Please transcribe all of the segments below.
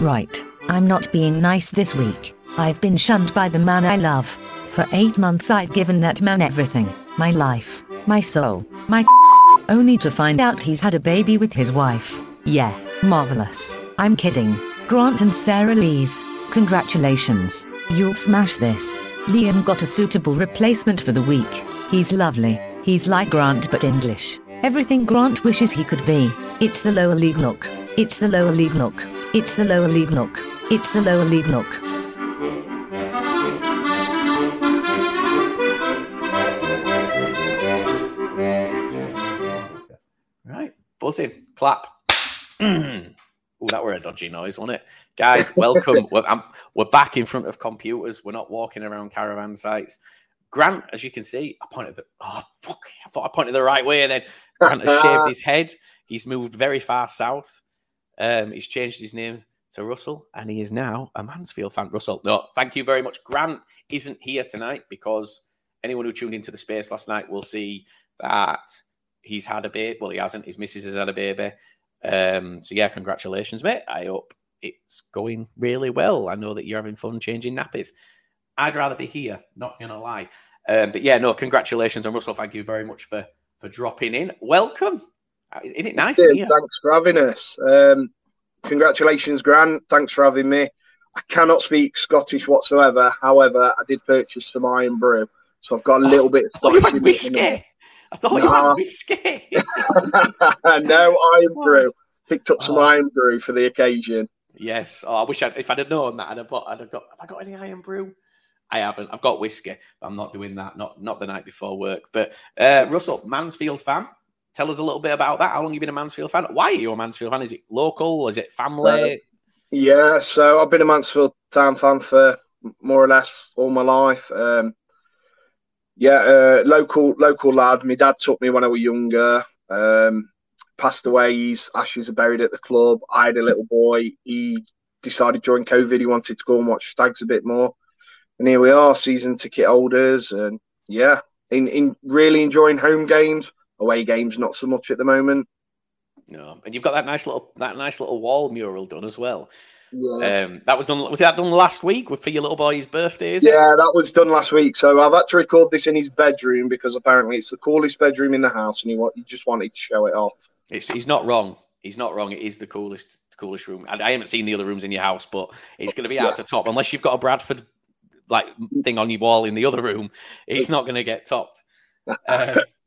Right, I'm not being nice this week. I've been shunned by the man I love. For eight months I've given that man everything my life, my soul, my only to find out he's had a baby with his wife. Yeah, marvelous. I'm kidding. Grant and Sarah Lees, congratulations. You'll smash this. Liam got a suitable replacement for the week. He's lovely. He's like Grant but English. Everything Grant wishes he could be. It's the lower league look. It's the lower league look. It's the lower league look. It's the lower league look. Right, buzzing, clap. Oh, that were a dodgy noise, wasn't it? Guys, welcome. we're, I'm, we're back in front of computers. We're not walking around caravan sites. Grant, as you can see, I pointed the oh fuck, I thought I pointed the right way, and then Grant has shaved his head. He's moved very far south. Um, he's changed his name to Russell, and he is now a Mansfield fan. Russell, no, thank you very much. Grant isn't here tonight because anyone who tuned into the space last night will see that he's had a baby. Well, he hasn't. His missus has had a baby. Um, so yeah, congratulations, mate. I hope it's going really well. I know that you're having fun changing nappies. I'd rather be here, not gonna lie. Um, but yeah, no, congratulations, and Russell, thank you very much for for dropping in. Welcome. Uh, isn't it nice? Yeah, thanks for having us. Um, congratulations, Grant. Thanks for having me. I cannot speak Scottish whatsoever. However, I did purchase some Irn-Bru, so I've got a little bit of. Oh, whiskey. I thought you had whiskey. no Irn-Bru. Picked up some oh. Irn-Bru for the occasion. Yes. Oh, I wish I'd, if I'd have known that, I'd have, bought, I'd have got. Have I got any Irn-Bru? I haven't. I've got whiskey. I'm not doing that. Not not the night before work. But uh, Russell, Mansfield fan. Tell us a little bit about that. How long you been a Mansfield fan? Why are you a Mansfield fan? Is it local? Is it family? Uh, yeah. So I've been a Mansfield Town fan for more or less all my life. Um, yeah, uh, local local lad. My dad took me when I was younger. Um, passed away. His ashes are buried at the club. I had a little boy. He decided during COVID he wanted to go and watch Stags a bit more. And here we are, season ticket holders. And yeah, in, in really enjoying home games. Away games, not so much at the moment. No, and you've got that nice little that nice little wall mural done as well. Yeah. Um, that was done. Was that done last week for your little boy's birthday? yeah, it? that was done last week. So I've had to record this in his bedroom because apparently it's the coolest bedroom in the house, and he, want, he just wanted to show it off. It's, he's not wrong. He's not wrong. It is the coolest, coolest room. And I haven't seen the other rooms in your house, but it's going to be out yeah. to top unless you've got a Bradford like thing on your wall in the other room. It's not going to get topped. Uh,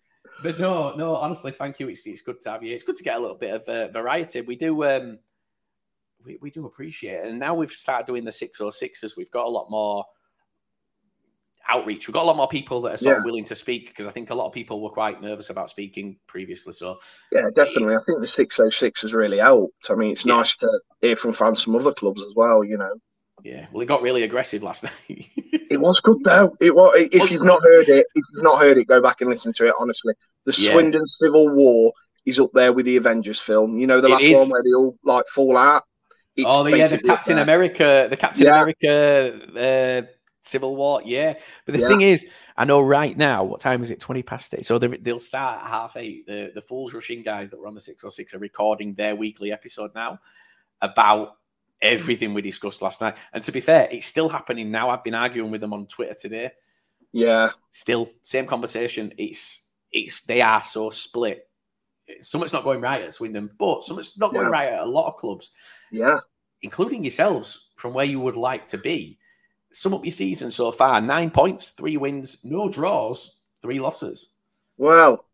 but no, no. Honestly, thank you. It's, it's good to have you. It's good to get a little bit of uh, variety. We do. Um, we, we do appreciate it. And now we've started doing the 606s, we've got a lot more outreach. We've got a lot more people that are sort yeah. of willing to speak because I think a lot of people were quite nervous about speaking previously. So, yeah, definitely. I think the 606 has really helped. I mean, it's yeah. nice to hear from fans from other clubs as well, you know. Yeah, well, it got really aggressive last night. it was good though. It was. If you've not heard it, if you've not heard it, go back and listen to it. Honestly, the yeah. Swindon Civil War is up there with the Avengers film. You know, the last one where they all like fall out. Oh, the, yeah, the Captain America, the Captain yeah. America uh, Civil War. Yeah, but the yeah. thing is, I know right now. What time is it? Twenty past eight. So they'll start at half eight. The the Fools Rushing guys that were on the six or oh six are recording their weekly episode now about everything we discussed last night. And to be fair, it's still happening now. I've been arguing with them on Twitter today. Yeah, still same conversation. It's it's they are so split. Something's not going right at Swindon, but something's not going yeah. right at a lot of clubs. Yeah. Including yourselves from where you would like to be. Sum up your season so far nine points, three wins, no draws, three losses. Well,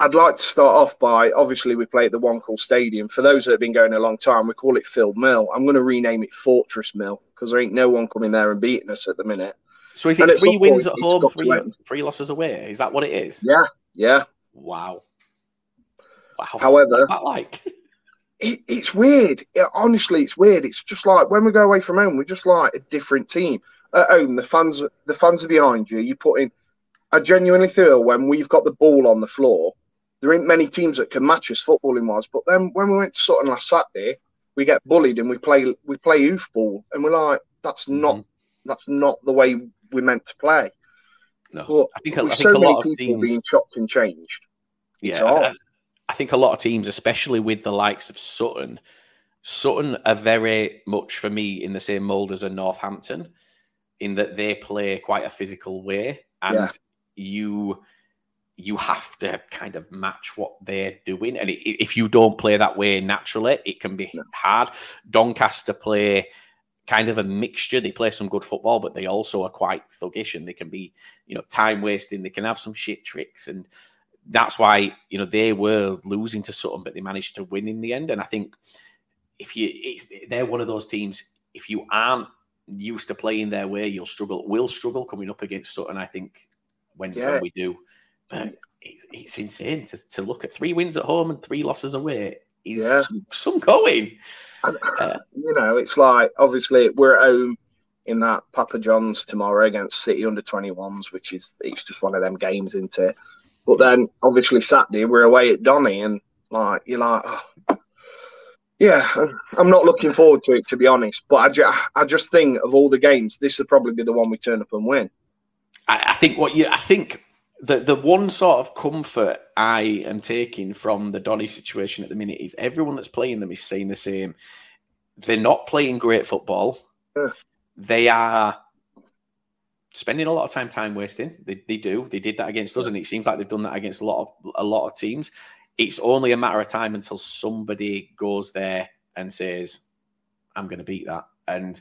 I'd like to start off by obviously we play at the One Call Stadium. For those that have been going a long time, we call it Field Mill. I'm going to rename it Fortress Mill because there ain't no one coming there and beating us at the minute. So is it three wins at home, three, three losses away? Is that what it is? Yeah, yeah. Wow. Wow. However, like? it, it's weird. It, honestly, it's weird. It's just like when we go away from home, we're just like a different team. At home, the fans, the fans are behind you. You put in. I genuinely feel when we've got the ball on the floor, there ain't many teams that can match us footballing wise. But then when we went to Sutton last Saturday, we get bullied and we play we play youth ball, and we're like, that's not mm-hmm. that's not the way we're meant to play. No, I think, I think so a lot of teams being chopped and changed. Yeah, I think a lot of teams, especially with the likes of Sutton, Sutton are very much for me in the same mold as a Northampton, in that they play quite a physical way, and yeah. you you have to kind of match what they're doing. And if you don't play that way naturally, it can be hard. Doncaster play kind of a mixture. They play some good football, but they also are quite thuggish and they can be, you know, time wasting. They can have some shit tricks. And that's why, you know, they were losing to Sutton, but they managed to win in the end. And I think if you, they're one of those teams, if you aren't used to playing their way, you'll struggle. We'll struggle coming up against Sutton, I think, when, yeah. when we do. But it's, it's insane to, to, look at three wins at home and three losses away. Is yeah. some, some going. And, uh, you know, it's like obviously we're at home in that Papa John's tomorrow against City under 21s, which is it's just one of them games, isn't it? But then obviously Saturday we're away at Donny, and like you're like, oh, yeah, I'm not looking forward to it to be honest. But I, ju- I just think of all the games, this would probably be the one we turn up and win. I, I think what you, I think the the one sort of comfort I am taking from the Donny situation at the minute is everyone that's playing them is saying the same. They're not playing great football. Yeah. They are spending a lot of time time wasting. They, they do. They did that against us, and it seems like they've done that against a lot of a lot of teams. It's only a matter of time until somebody goes there and says, "I'm going to beat that." And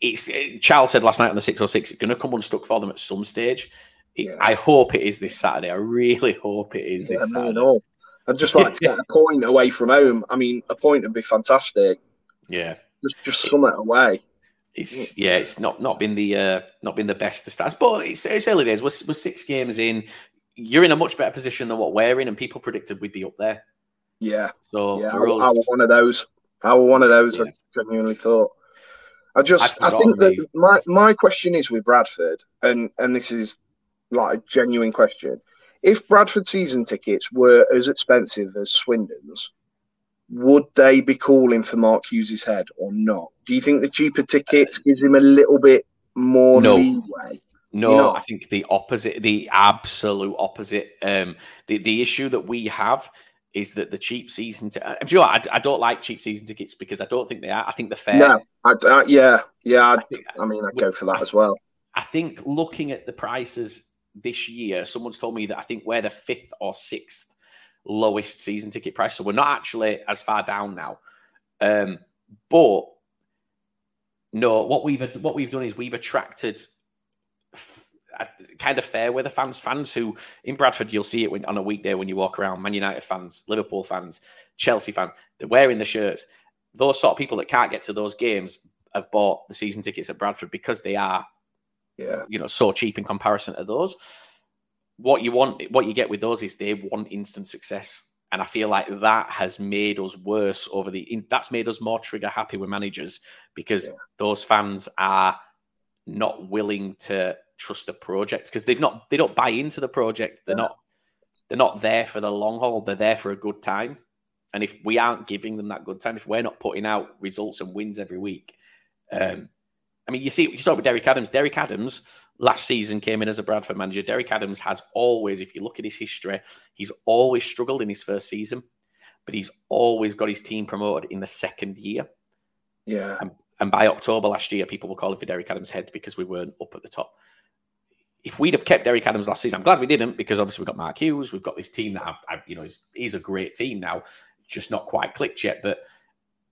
it's Charles said last night on the six or oh six, it's going to come unstuck for them at some stage. Yeah. I hope it is this Saturday. I really hope it is yeah, this Saturday. I'd just like to get a point away from home. I mean, a point would be fantastic. Yeah, just just summit away. It's yeah, it's not not been the uh, not been the best of starts, but it's, it's early days. We're, we're six games in. You're in a much better position than what we're in, and people predicted we'd be up there. Yeah. So yeah, for I, us, I was one of those. I was one of those. Yeah. I genuinely thought. I just, I think that my, my question is with Bradford, and and this is like a genuine question. If Bradford season tickets were as expensive as Swindon's, would they be calling for Mark Hughes' head or not? Do you think the cheaper tickets gives him a little bit more no. leeway? No, you know? I think the opposite, the absolute opposite. Um, the the issue that we have is that the cheap season. T- I'm sure I, I, don't like cheap season tickets because I don't think they are. I think they're fair. No, I, uh, yeah, yeah. I, think, I mean, I go for that as well. I think looking at the prices this year, someone's told me that I think we're the fifth or sixth lowest season ticket price. So we're not actually as far down now. Um, but no, what we've what we've done is we've attracted kind of fair weather fans, fans who in Bradford you'll see it when, on a weekday when you walk around. Man United fans, Liverpool fans, Chelsea fans, they're wearing the shirts. Those sort of people that can't get to those games have bought the season tickets at Bradford because they are yeah. you know, so cheap in comparison to those. What you want, what you get with those is they want instant success. And I feel like that has made us worse over the. That's made us more trigger happy with managers because yeah. those fans are not willing to trust a project because they've not they don't buy into the project. They're yeah. not they're not there for the long haul. They're there for a good time. And if we aren't giving them that good time, if we're not putting out results and wins every week, um, I mean, you see, you saw with Derek Adams. Derek Adams last season came in as a Bradford manager. Derek Adams has always, if you look at his history, he's always struggled in his first season, but he's always got his team promoted in the second year. Yeah. And, and by October last year, people were calling for Derek Adams' head because we weren't up at the top. If we'd have kept Derek Adams last season, I'm glad we didn't because obviously we've got Mark Hughes, we've got this team that, I, I, you know, is, is a great team now, just not quite clicked yet. But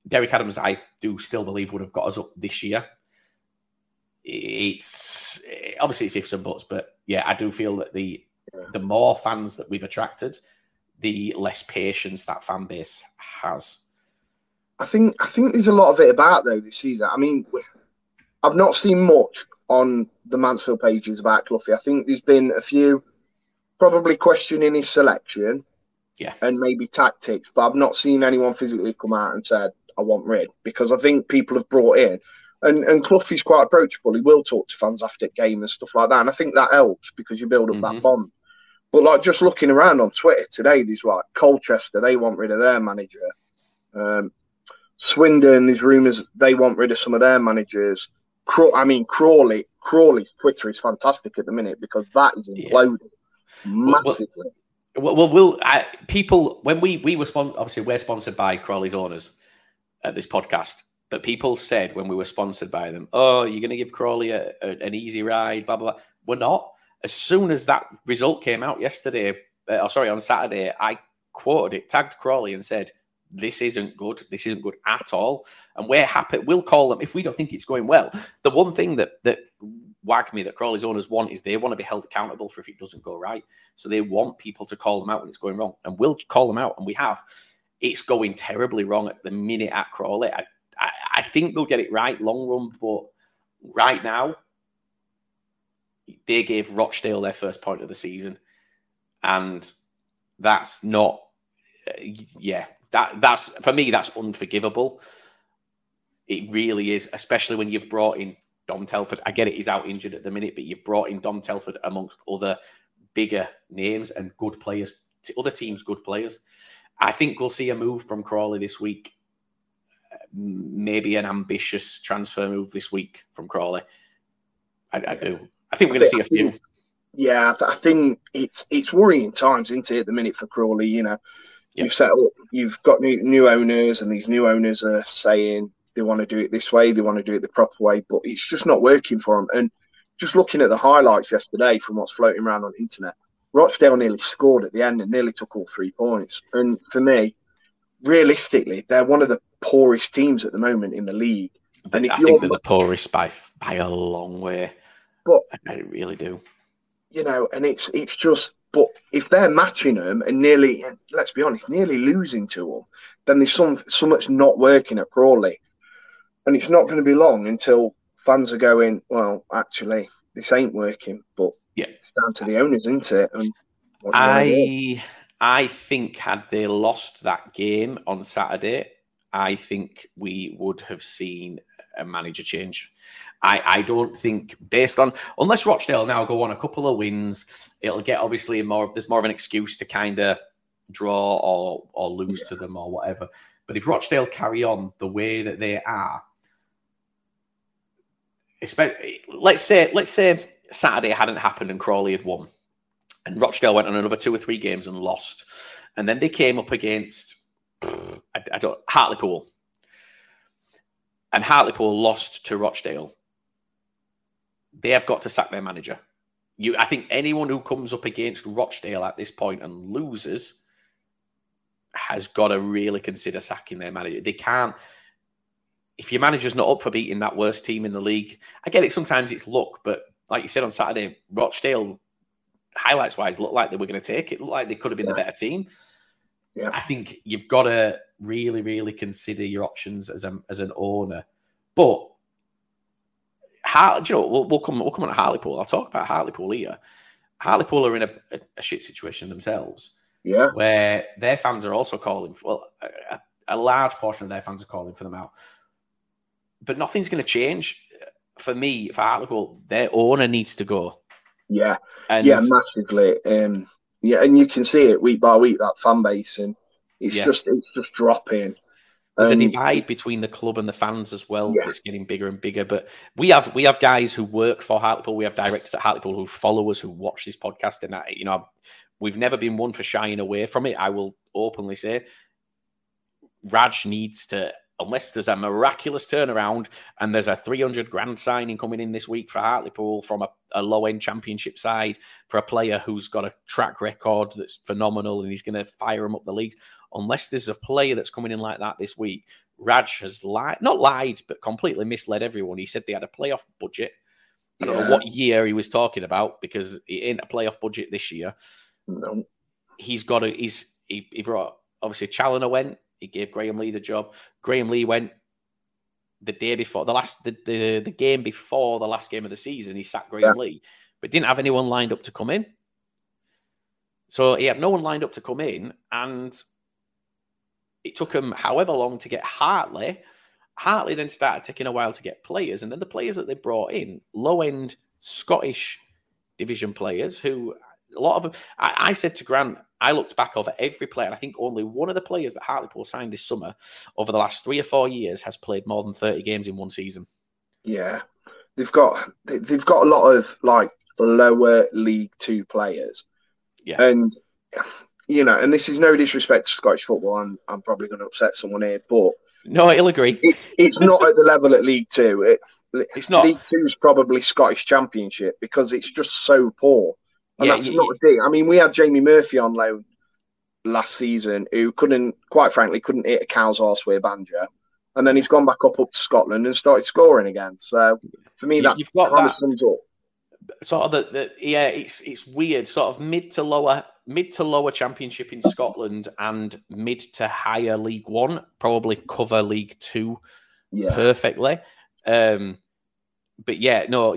Derek Adams, I do still believe would have got us up this year it's obviously it's ifs and buts, but yeah, I do feel that the the more fans that we've attracted, the less patience that fan base has. I think I think there's a lot of it about though this season. I mean, I've not seen much on the Mansfield pages about Cloughie. I think there's been a few probably questioning his selection, yeah, and maybe tactics, but I've not seen anyone physically come out and said I want rid because I think people have brought in and and Cloughie's quite approachable. He will talk to fans after game and stuff like that. And I think that helps because you build up mm-hmm. that bond. But like just looking around on Twitter today, there's like Colchester, they want rid of their manager. Um, Swindon, there's rumours they want rid of some of their managers. Craw- I mean Crawley, Crawley's Twitter is fantastic at the minute because that is imploding yeah. massively. Well, well, well, I, people when we we were spon- obviously we're sponsored by Crawley's owners. at this podcast, but people said when we were sponsored by them, "Oh, you're going to give Crawley a, a, an easy ride." Blah blah blah. We're not. As soon as that result came out yesterday, uh, oh sorry, on Saturday, I quoted it, tagged Crawley, and said, "This isn't good. This isn't good at all." And we're happy. We'll call them if we don't think it's going well. The one thing that that wag me that Crawley's owners want is they want to be held accountable for if it doesn't go right. So they want people to call them out when it's going wrong, and we'll call them out, and we have. It's going terribly wrong at the minute at Crawley. I, I, I think they'll get it right long run, but right now they gave Rochdale their first point of the season, and that's not. Uh, yeah, that that's for me that's unforgivable. It really is, especially when you've brought in Dom Telford. I get it, he's out injured at the minute, but you've brought in Dom Telford amongst other bigger names and good players, to other teams' good players. I think we'll see a move from Crawley this week. Maybe an ambitious transfer move this week from Crawley. I, I do. I think we're going to see a few. Yeah, I think it's it's worrying times, isn't it, at the minute for Crawley? You know, you've set up, you've got new, new owners, and these new owners are saying, they want to do it this way, they want to do it the proper way, but it's just not working for them. And just looking at the highlights yesterday from what's floating around on the internet, Rochdale nearly scored at the end and nearly took all three points. And for me, realistically, they're one of the poorest teams at the moment in the league. And I think they're the poorest by by a long way. But I really do. You know, and it's it's just but if they're matching them and nearly, let's be honest, nearly losing to them, then there's some so much not working at Crawley and it's not going to be long until fans are going, well, actually, this ain't working. But yeah, it's down to the owners, isn't it? And I, I think had they lost that game on Saturday, I think we would have seen a manager change. I, I don't think based on unless Rochdale now go on a couple of wins, it'll get obviously more there's more of an excuse to kind of draw or or lose yeah. to them or whatever. But if Rochdale carry on the way that they are, let's say let's say Saturday hadn't happened and Crawley had won, and Rochdale went on another two or three games and lost, and then they came up against I, I don't Hartlepool, and Hartlepool lost to Rochdale. They have got to sack their manager. You, I think anyone who comes up against Rochdale at this point and loses has got to really consider sacking their manager. They can't if your manager's not up for beating that worst team in the league, I get it. Sometimes it's luck, but like you said on Saturday, Rochdale, highlights wise, looked like they were going to take it. Looked like they could have been the better team. Yeah. I think you've got to really, really consider your options as a as an owner. But Hart, you know, we'll, we'll come we'll come on to Hartlepool. I'll talk about Hartlepool here. Hartlepool are in a, a, a shit situation themselves. Yeah, where their fans are also calling. For, well, a, a large portion of their fans are calling for them out but nothing's going to change for me. For Hartlepool, their owner needs to go. Yeah, and yeah, massively. Um, yeah, and you can see it week by week that fan base, and it's yeah. just it's just dropping. There's um, a divide between the club and the fans as well. Yeah. It's getting bigger and bigger. But we have we have guys who work for Hartlepool. We have directors at Hartlepool who follow us, who watch this podcast, and that you know, we've never been one for shying away from it. I will openly say, Raj needs to unless there's a miraculous turnaround and there's a 300 grand signing coming in this week for Hartlepool from a, a low end championship side for a player who's got a track record that's phenomenal and he's going to fire him up the leagues. Unless there's a player that's coming in like that this week, Raj has lied, not lied, but completely misled everyone. He said they had a playoff budget. I don't yeah. know what year he was talking about because it ain't a playoff budget this year. No. He's got a, he's, he, he brought, obviously, Challinor went, he gave Graeme Lee the job. Graeme Lee went the day before the last the, the, the game before the last game of the season. He sat Graeme yeah. Lee, but didn't have anyone lined up to come in. So he had no one lined up to come in, and it took him however long to get Hartley. Hartley then started taking a while to get players, and then the players that they brought in, low end Scottish division players, who a lot of them. I, I said to Grant, I looked back over every player, and I think only one of the players that Hartlepool signed this summer over the last three or four years has played more than 30 games in one season. Yeah. They've got they've got a lot of like lower League Two players. Yeah. And you know, and this is no disrespect to Scottish football, I'm I'm probably gonna upset someone here, but No, he'll agree. It, it's not at the level at League Two. It, it's not. League Two is probably Scottish Championship because it's just so poor. And yeah, that's not a thing. I mean, we had Jamie Murphy on loan last season who couldn't, quite frankly, couldn't hit a cow's horse with a banjo. And then he's gone back up up to Scotland and started scoring again. So for me, that you've got that sums up. Sort of the, the yeah, it's it's weird. Sort of mid to lower mid to lower championship in Scotland and mid to higher League One probably cover League Two yeah. perfectly. Um, but yeah, no,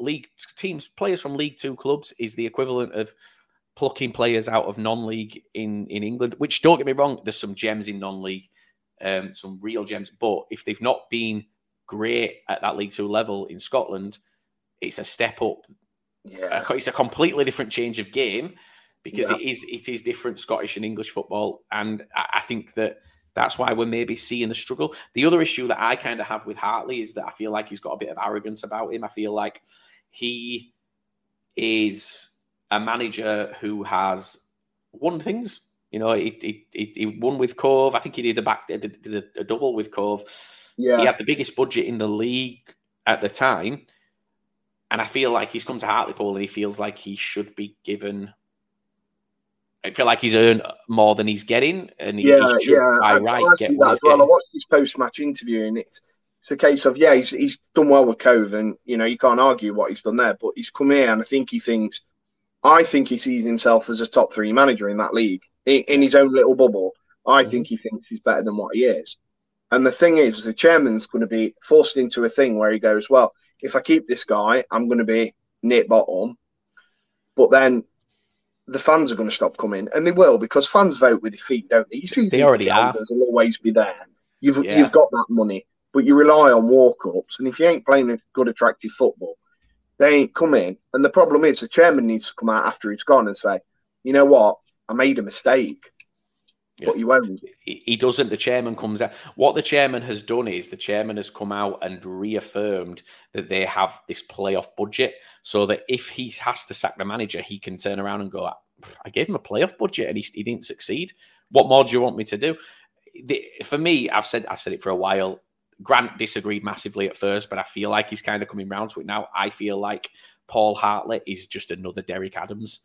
league teams, players from League Two clubs is the equivalent of plucking players out of non-league in in England. Which don't get me wrong, there's some gems in non-league, um, some real gems. But if they've not been great at that League Two level in Scotland, it's a step up. Yeah, it's a completely different change of game because yeah. it is it is different Scottish and English football, and I, I think that that's why we're maybe seeing the struggle. The other issue that I kind of have with Hartley is that I feel like he's got a bit of arrogance about him. I feel like he is a manager who has won things. You know, he, he, he won with Cove. I think he did a back did, did a, a double with Cove. Yeah. He had the biggest budget in the league at the time. And I feel like he's come to Hartlepool and he feels like he should be given I feel like he's earned more than he's getting, and he, yeah, he should yeah. by right get what he's well. I watched his post-match interview, and it's, it's a case of yeah, he's he's done well with Cove, and you know you can't argue what he's done there. But he's come here, and I think he thinks, I think he sees himself as a top three manager in that league in, in his own little bubble. I mm-hmm. think he thinks he's better than what he is. And the thing is, the chairman's going to be forced into a thing where he goes, well, if I keep this guy, I'm going to be near bottom. But then the fans are going to stop coming, and they will because fans vote with their feet, don't they? You see, they already are. They'll always be there. You've yeah. you've got that money, but you rely on walk ups, and if you ain't playing a good, attractive football, they ain't coming. And the problem is, the chairman needs to come out after he's gone and say, you know what, I made a mistake. Yeah. But you won't. He doesn't. The chairman comes out. What the chairman has done is the chairman has come out and reaffirmed that they have this playoff budget, so that if he has to sack the manager, he can turn around and go, "I gave him a playoff budget and he, he didn't succeed. What more do you want me to do?" The, for me, I've said I've said it for a while. Grant disagreed massively at first, but I feel like he's kind of coming round to it now. I feel like Paul Hartley is just another Derek Adams.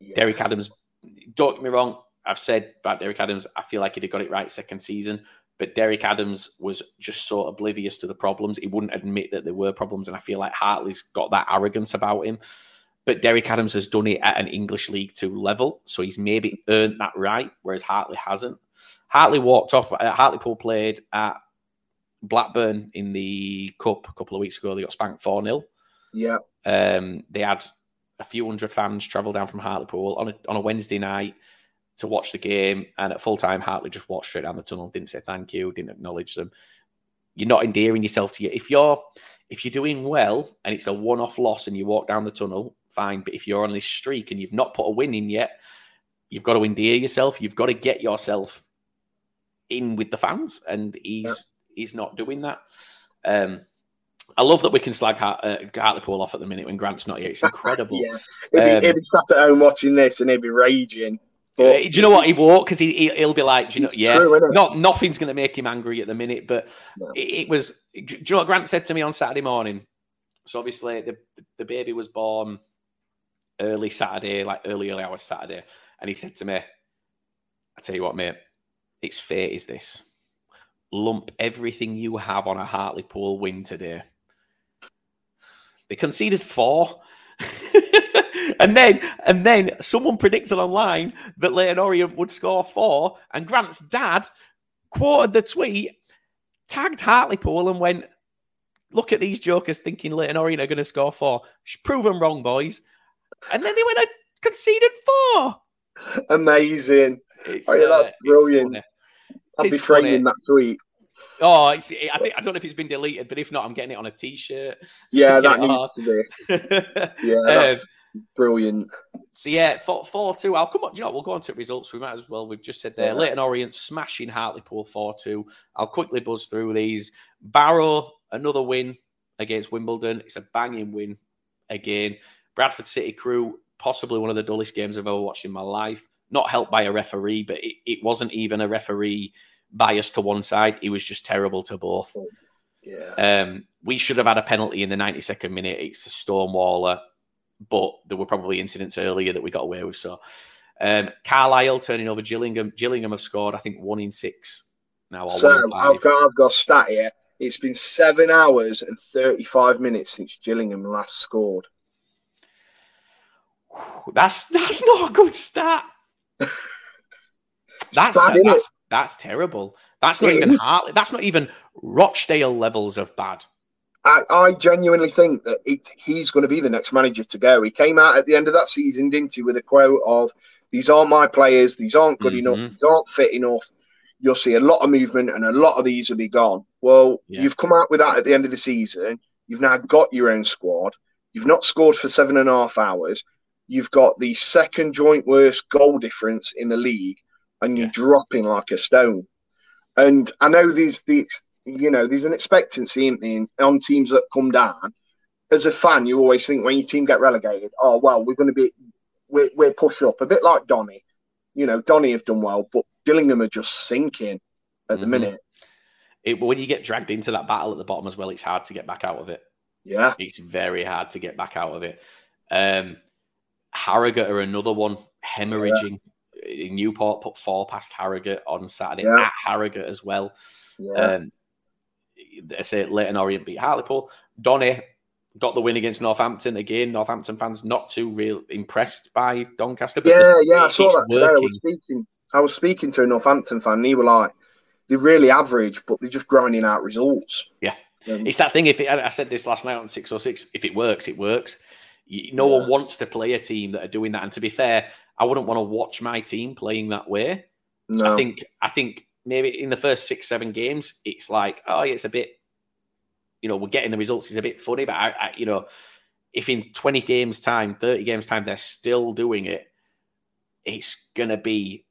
Yeah. Derek Adams. Don't get me wrong I've said about Derek Adams, I feel like he'd have got it right second season, but Derek Adams was just so oblivious to the problems. He wouldn't admit that there were problems, and I feel like Hartley's got that arrogance about him. But Derek Adams has done it at an English League Two level, so he's maybe earned that right, whereas Hartley hasn't. Hartley walked off. Uh, Hartlepool played at Blackburn in the cup a couple of weeks ago. They got spanked four 0 Yeah. Um, they had a few hundred fans travel down from Hartlepool on a on a Wednesday night to watch the game. And at full time, Hartley just walked straight down the tunnel, didn't say thank you, didn't acknowledge them. You're not endearing yourself to you. If you're if you're doing well and it's a one-off loss and you walk down the tunnel, fine. But if you're on this streak and you've not put a win in yet, you've got to endear yourself. You've got to get yourself in with the fans, and he's. He's not doing that. Um, I love that we can slag Hart, uh, Hartlepool off at the minute when Grant's not here. It's incredible. yeah. He'll be, um, he'll be sat at home watching this and he'd be raging. But, uh, do you know what he won't? Because he, he will be like, do you know, yeah, true, not nothing's going to make him angry at the minute. But no. it, it, was. Do you know what Grant said to me on Saturday morning? So obviously the the baby was born early Saturday, like early early hours Saturday, and he said to me, "I tell you what, mate, it's fate. Is this lump everything you have on a Hartlepool win today?" They conceded four. and then and then someone predicted online that Leyton Orient would score four, and Grant's dad quoted the tweet, tagged Hartlepool, and went, "Look at these jokers thinking Leyton Orient are going to score four. Prove them wrong, boys." And then they went and conceded four. Amazing! It's, oh, yeah, that's uh, brilliant. I'll be framing that tweet. Oh, it's, I think I don't know if it's been deleted, but if not, I'm getting it on a T-shirt. Yeah, that needs to be. yeah, um, brilliant. So yeah, four, four two. I'll come on. You know, we'll go on to results. We might as well. We've just said there. Yeah. Leyton Orient smashing Hartlepool four two. I'll quickly buzz through these. Barrow another win against Wimbledon. It's a banging win again. Bradford City Crewe possibly one of the dullest games I've ever watched in my life. Not helped by a referee, but it, it wasn't even a referee biased to one side. He was just terrible to both. Yeah. Um, we should have had a penalty in the 92nd minute. It's a Stonewaller, but there were probably incidents earlier that we got away with. So, um, Carlisle turning over Gillingham. Gillingham have scored, I think, one in six now. So. I've got, I've got a stat here. It's been seven hours and 35 minutes since Gillingham last scored. That's that's not a good stat. That's bad, that's, that's terrible. That's not even. Hartley. That's not even Rochdale levels of bad. I, I genuinely think that it, he's going to be the next manager to go. He came out at the end of that season, didn't he, with a quote of, These aren't my players, these aren't good Mhm. enough, these aren't fit enough. You'll see a lot of movement and a lot of these will be gone. Well, Yeah. you've come out with that at the end of the season. You've now got your own squad. You've not scored for seven and a half hours. You've got the second joint worst goal difference in the league, and you're Yeah. dropping like a stone. And I know there's the you know there's an expectancy in, on teams that come down. As a fan, you always think when your team get relegated, oh well, we're going to be we're, we're pushed up a bit like Donny. You know, Donny have done well, but Gillingham are just sinking at the Mhm. minute. It, when you get dragged into that battle at the bottom as well, it's hard to get back out of it. Yeah, It's very hard to get back out of it. Um, Harrogate are another one hemorrhaging. Newport put four past Harrogate on Saturday Yeah. at Harrogate as well. yeah, Um, I say Leyton Orient beat Hartlepool. Donny got the win against Northampton again. Northampton fans not too real impressed by Doncaster, but yeah, yeah. I saw that today. I was speaking. I was speaking to a Northampton fan. And he were like, they're really average, but they're just grinding out results. Yeah. Um, It's that thing. If it, I said this last night on six or six, if it works, it works. You- No Yeah. one wants to play a team that are doing that. And to be fair, I wouldn't want to watch my team playing that way. no, I think I think maybe in the first six seven games, it's like oh, it's a bit, you know, we're getting the results. is a bit funny, but I, I you know, if in twenty games time, thirty games time, they're still doing it, it's gonna be.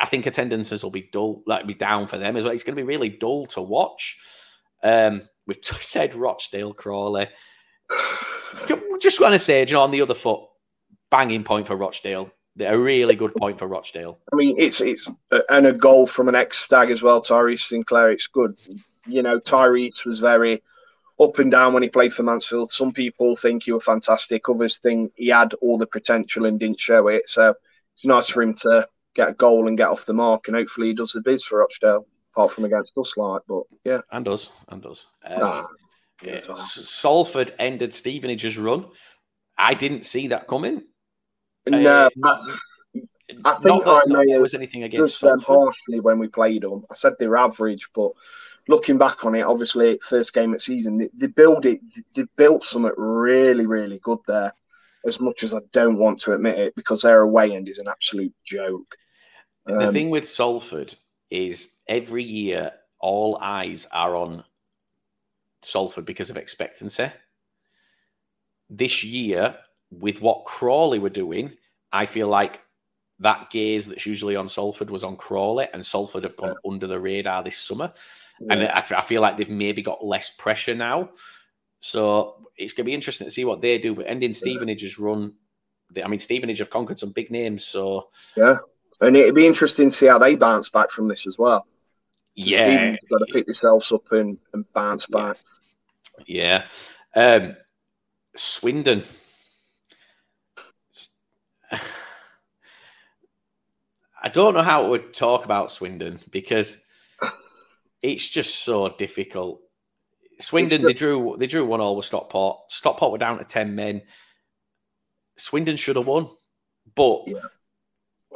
I think attendances will be dull, like be down for them as well. It's going to be really dull to watch. Um, we've said Rochdale, Crawley. Just want to say, you know, on the other foot, banging point for Rochdale. A really good point for Rochdale. I mean, it's it's and a goal from an ex stag as well, Tyrese Sinclair. It's good. You know, Tyrese was very up and down when he played for Mansfield. Some people think he was fantastic. Others think he had all the potential and didn't show it. So it's nice for him to get a goal and get off the mark. And hopefully he does the biz for Rochdale, apart from against us, like. But yeah, And does, and does. Um, Nah. yeah, Yeah, S- Salford ended Stevenage's run. I didn't see that coming. No, Uh, not, I not think that, I not may there was anything against them harshly when we played them. I said they were average, but looking back on it, obviously first game of season, they, they build it. They built something really, really good there. As much as I don't want to admit it, because their away end is an absolute joke. the Um, thing with Salford is every year all eyes are on Salford because of expectancy. This year, with what Crawley were doing, I feel like that gaze that's usually on Salford was on Crawley, and Salford have gone under the radar this summer. And I, feel like they've maybe got less pressure now. So it's going to be interesting to see what they do. But ending Stevenage's run, they- I mean, Stevenage have conquered some big names. So yeah, and it'd be interesting to see how they bounce back from this as well. yeah, got to pick yourselves up and, and bounce back. Yeah. Um, Swindon. I don't know how it would talk about Swindon because it's just so difficult. Swindon, they drew they drew one all with Stockport. Stockport were down to ten men. Swindon should have won, but Yeah.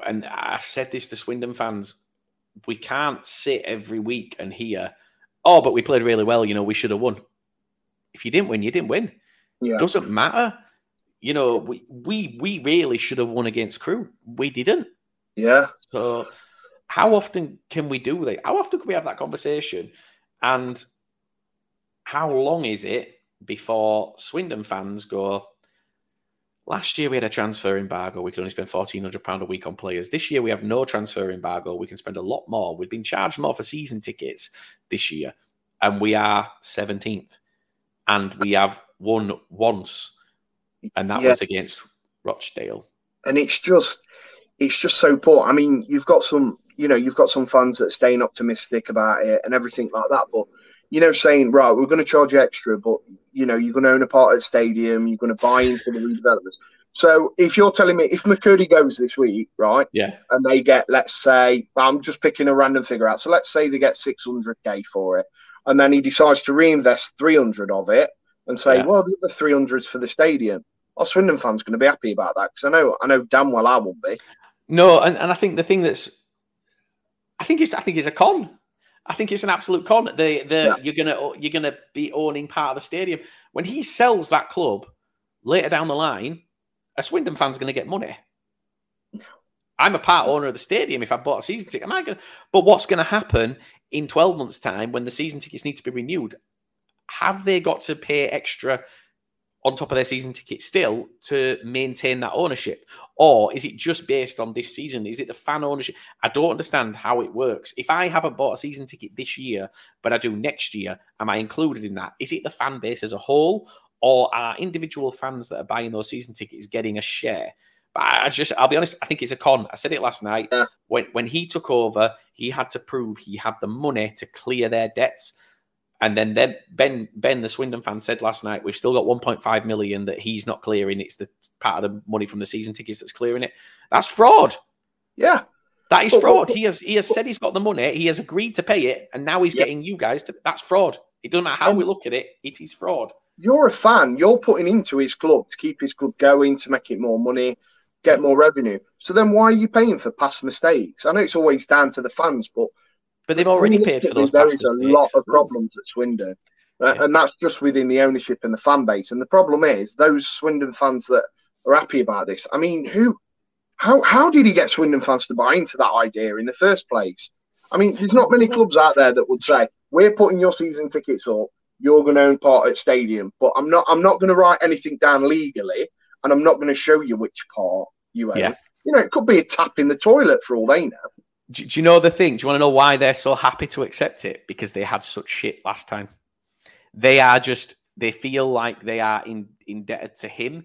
and I've said this to Swindon fans, we can't sit every week and hear, oh, but we played really well. You know, we should have won. If you didn't win, you didn't win. Yeah, Doesn't matter. You know, we we we really should have won against Crewe. We didn't. yeah, So, how often can we do that? How often can we have that conversation? And how long is it before Swindon fans go? Last year we had a transfer embargo. We could only spend fourteen hundred pound a week on players. This year we have no transfer embargo. We can spend a lot more. We've been charged more for season tickets this year, and we are seventeenth, and we have won once, and that Yeah. was against Rochdale. and it's just it's just so poor. I mean, you've got some you know, you've got some fans that are staying optimistic about it and everything like that. But you know, saying right, we're going to charge you extra, but you know, you're going to own a part of the stadium, you're going to buy into the redevelopments. So if you're telling me if McKirdy goes this week, right? Yeah. And they get, let's say, I'm just picking a random figure out. So let's say they get 600k for it, and then he decides to reinvest 300 of it and say, Yeah. well, the other 300's for the stadium. Our Swindon fans going to be happy about that because I know, I know damn well I won't be. No, and, and I think the thing that's, I think it's, I think it's a con. I think it's an absolute con. The the Yeah. you're gonna you're gonna be owning part of the stadium when he sells that club later down the line. A Swindon fan's going to get money. I'm a part owner of the stadium. If I bought a season ticket, am I going? But what's going to happen in 12 months' time when the season tickets need to be renewed? Have they got to pay extra on top of their season ticket still to maintain that ownership? Or is it just based on this season? Is it the fan ownership? I don't understand how it works. If I haven't bought a season ticket this year, but I do next year, am I included in that? Is it the fan base as a whole, or are individual fans that are buying those season tickets getting a share? But I just, I'll be honest, I think it's a con. I said it last night. When when he took over, he had to prove he had the money to clear their debts. And then, then Ben Ben the Swindon fan said last night, we've still got 1.5 million that he's not clearing. It's the part of the money from the season tickets that's clearing it. That's fraud. Yeah. That is But- fraud. but- He has he has said he's got the money. He has agreed to pay it, and now he's Yeah. getting you guys to. That's fraud. It doesn't matter how we look at it. It is fraud. You're a fan. You're putting into his club to keep his club going, to make it more money, get more revenue. So then why are you paying for past mistakes? I know it's always down to the fans, but But they've already paid for those. There is a lot of problems at Swindon, Uh, Yeah. and that's just within the ownership and the fan base. And the problem is those Swindon fans that are happy about this. I mean, who, how, how did he get Swindon fans to buy into that idea in the first place? I mean, there's not many clubs out there that would say we're putting your season tickets up. You're going to own part at stadium, but I'm not. I'm not going to write anything down legally, and I'm not going to show you which part you own. Yeah. You know, it could be a tap in the toilet for all they know. Do, do you know the thing? Do you want to know why they're so happy to accept it? Because they had such shit last time. They are just. They feel like they are in, indebted to him.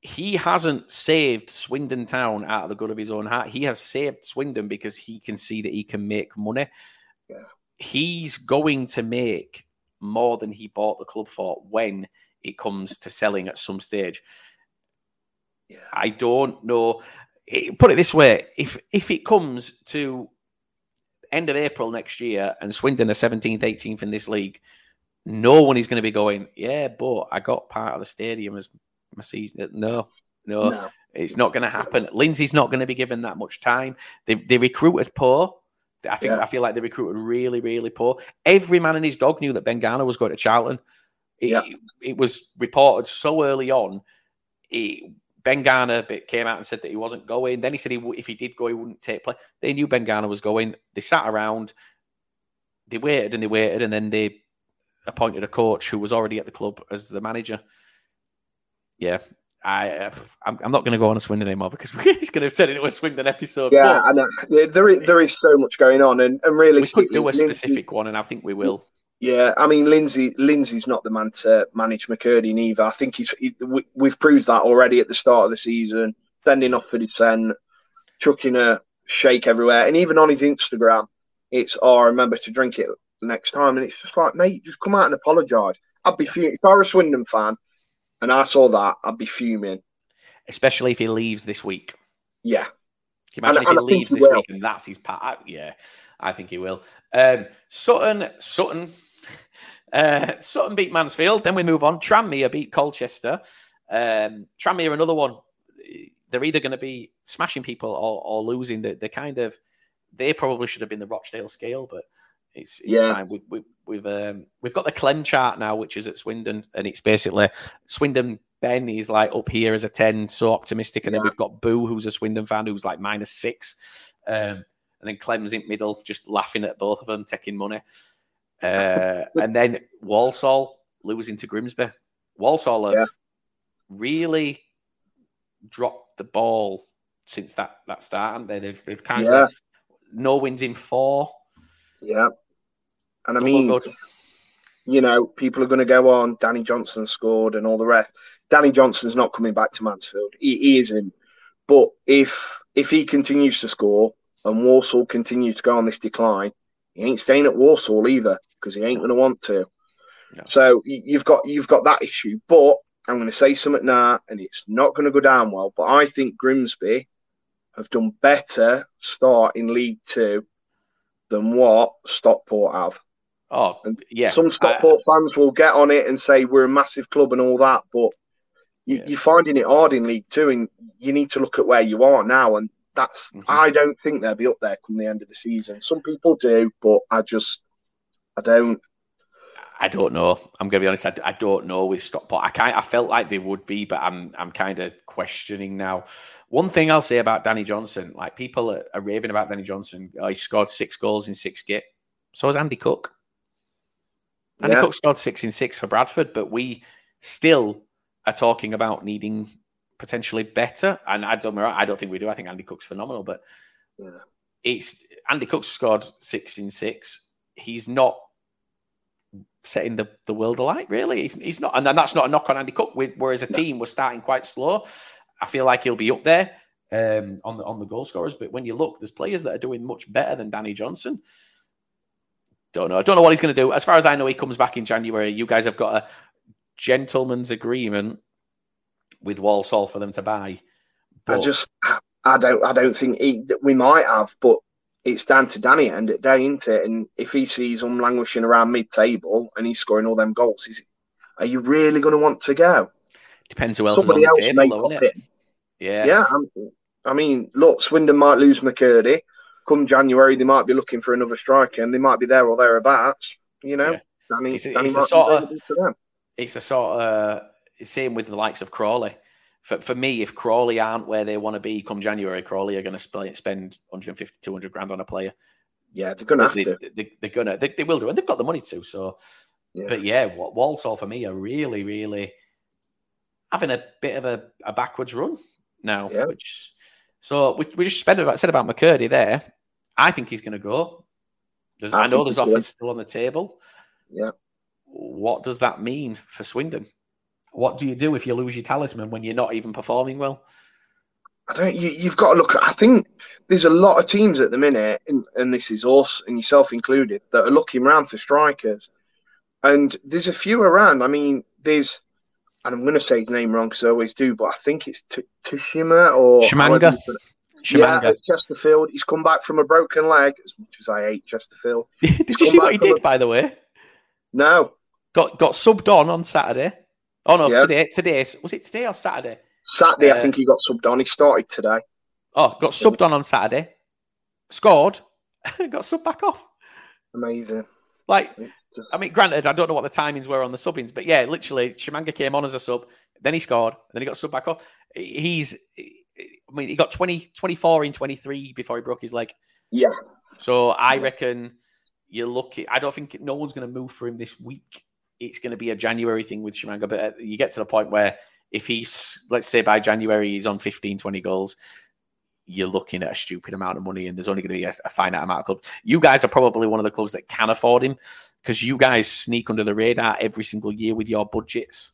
He hasn't saved Swindon Town out of the good of his own heart. He has saved Swindon because he can see that he can make money. Yeah. He's going to make more than he bought the club for when it comes to selling at some stage. Yeah. I don't know. Put it this way: if if it comes to end of April next year and Swindon are seventeenth, eighteenth in this league, no one is going to be going. Yeah, but I got part of the stadium as my season. Uh, no, no, No. it's not going to happen. Lindsay's not going to be given that much time. They they recruited poor. I think Yeah. I feel like they recruited really, really poor. Every man and his dog knew that Ben Garner was going to Charlton. It, Yeah. it was reported so early on. It, Ben Garner came out and said that he wasn't going. Then he said he, w- if he did go, he wouldn't take play. They knew Ben Garner was going. They sat around. They waited and they waited, and then they appointed a coach who was already at the club as the manager. Yeah, I, I'm, I'm not going to go on a Swindon anymore because we're just going to turn it into a Swindon episode. Yeah, I know. There- there is there is so much going on, and and but we could do a specific one, and I think we will. Yeah, I mean Lindsay. Lindsay's not the man to manage McKirdy either. I think he's. He, we, we've proved that already at the start of the season. Sending off for dissent, chucking a shake everywhere, and even on his Instagram, it's "Oh, remember to drink it next time." And it's just like, mate, just come out and apologise. I'd be fuming if I were a Swindon fan, and I saw that, I'd be fuming. especially if he leaves this week. Yeah, Can you imagine And- if he leaves he this will. week and that's his part? Yeah, I think he will. Um, Sutton, Sutton, uh, Sutton beat Mansfield. Then we move on. Tranmere beat Colchester. Um, Tranmere, another one. They're either going to be smashing people or, or losing. They, they're kind of. They probably should have been the Rochdale scale, but it's, it's Yeah. fine. We, we, we've um, we've got the Clem chart now, which is at Swindon, and it's basically Swindon Ben is like up here as a 10, so optimistic. And then we've got Boo, who's a Swindon fan, who's like minus six. Um, and then Clem's in middle, just laughing at both of them, taking money. Uh, and then Walsall losing to Grimsby. Walsall have Yeah. really dropped the ball since that, that start, they? They've, they've kind Yeah. of no wins in four. yeah. And I Double mean, good. you know, people are going to go on. Danny Johnson scored and all the rest. Danny Johnson's not coming back to Mansfield. He, he isn't. But if if he continues to score, and Walsall continue to go on this decline, he ain't staying at Walsall either because he ain't going to want to. No. So you've got you've got that issue. But I'm going to say something now, and it's not going to go down well. But I think Grimsby have done better start in League Two than what Stockport have. Oh, and yeah. Some Stockport I, fans will get on it and say we're a massive club and all that, but you, yeah. you're finding it hard in League Two, and you need to look at where you are now. And that's mm-hmm. I don't think they'll be up there come the end of the season. Some people do, but I just I don't. I don't know. I'm going to be honest. I, I don't know with Stockport. I kind I felt like they would be, but I'm I'm kind of questioning now. One thing I'll say about Danny Johnson, like people are, are raving about Danny Johnson. Oh, he scored six goals in six games. So has Andy Cook. Andy yeah. Cook scored six in six for Bradford, but we still are talking about needing potentially better. And I don't, I don't think we do. I think Andy Cook's phenomenal, but yeah. it's Andy Cook scored six in six. He's not setting the, the world alight, really. He's, he's not, and that's not a knock on Andy Cook. With, whereas a team was starting quite slow, I feel like he'll be up there um, on the on the goal scorers. But when you look, there's players that are doing much better than Danny Johnson. Don't know. I don't know what he's going to do. As far as I know, he comes back in January. You guys have got a gentleman's agreement with Walsall for them to buy. But... I just, I don't, I don't think he, we might have, but it's down to Danny at the end of the day, isn't it? And if he sees him languishing around mid-table and he's scoring all them goals, is, are you really going to want to go? Depends who else Somebody is on the table, though, it? Yeah, yeah. I mean, look, Swindon might lose McKirdy. Come January, they might be looking for another striker, and they might be there or thereabouts. You know, yeah. Danny, it's, Danny it's the sort of, it's the sort of same with the likes of Crawley. For, for me, if Crawley aren't where they want to be come January, Crawley are going to sp- spend 150, 200 grand on a player. Yeah, they're going to they, to. They, are going to. They, they, will do, and they've got the money to. So, yeah. but yeah, Walsall for me are really, really having a bit of a, a backwards run now. Yeah. Which, so we, we just spent about, said about McKirdy there. I think he's going to go. There's, I, I know there's offers still on the table. Yeah. What does that mean for Swindon? What do you do if you lose your talisman when you're not even performing well? I don't. You, have got to look. At, I think there's a lot of teams at the minute, and, and this is us and yourself included, that are looking around for strikers. And there's a few around. I mean, there's, and I'm going to say his name wrong because I always do, but I think it's T- Tushima or Tshimanga. Tshimanga. Yeah, Chesterfield. He's come back from a broken leg. As much as I hate Chesterfield, did you see what he did? A... By the way, no. Got got subbed on on Saturday. Oh no, today. Today was it today or Saturday? Saturday, uh, I think he got subbed on. He started today. Oh, got subbed on on Saturday. Scored. got subbed back off. Amazing. Like, I mean, granted, I don't know what the timings were on the subbings, but yeah, literally, Tshimanga came on as a sub, then he scored, and then he got subbed back off. He's, I mean, he got 20, 24 in 23 before he broke his leg. Yeah. So I reckon you're lucky. I don't think no one's going to move for him this week it's going to be a January thing with Tshimanga. But uh, you get to the point where if he's, let's say by January, he's on 15, 20 goals, you're looking at a stupid amount of money and there's only going to be a, a finite amount of clubs. You guys are probably one of the clubs that can afford him because you guys sneak under the radar every single year with your budgets.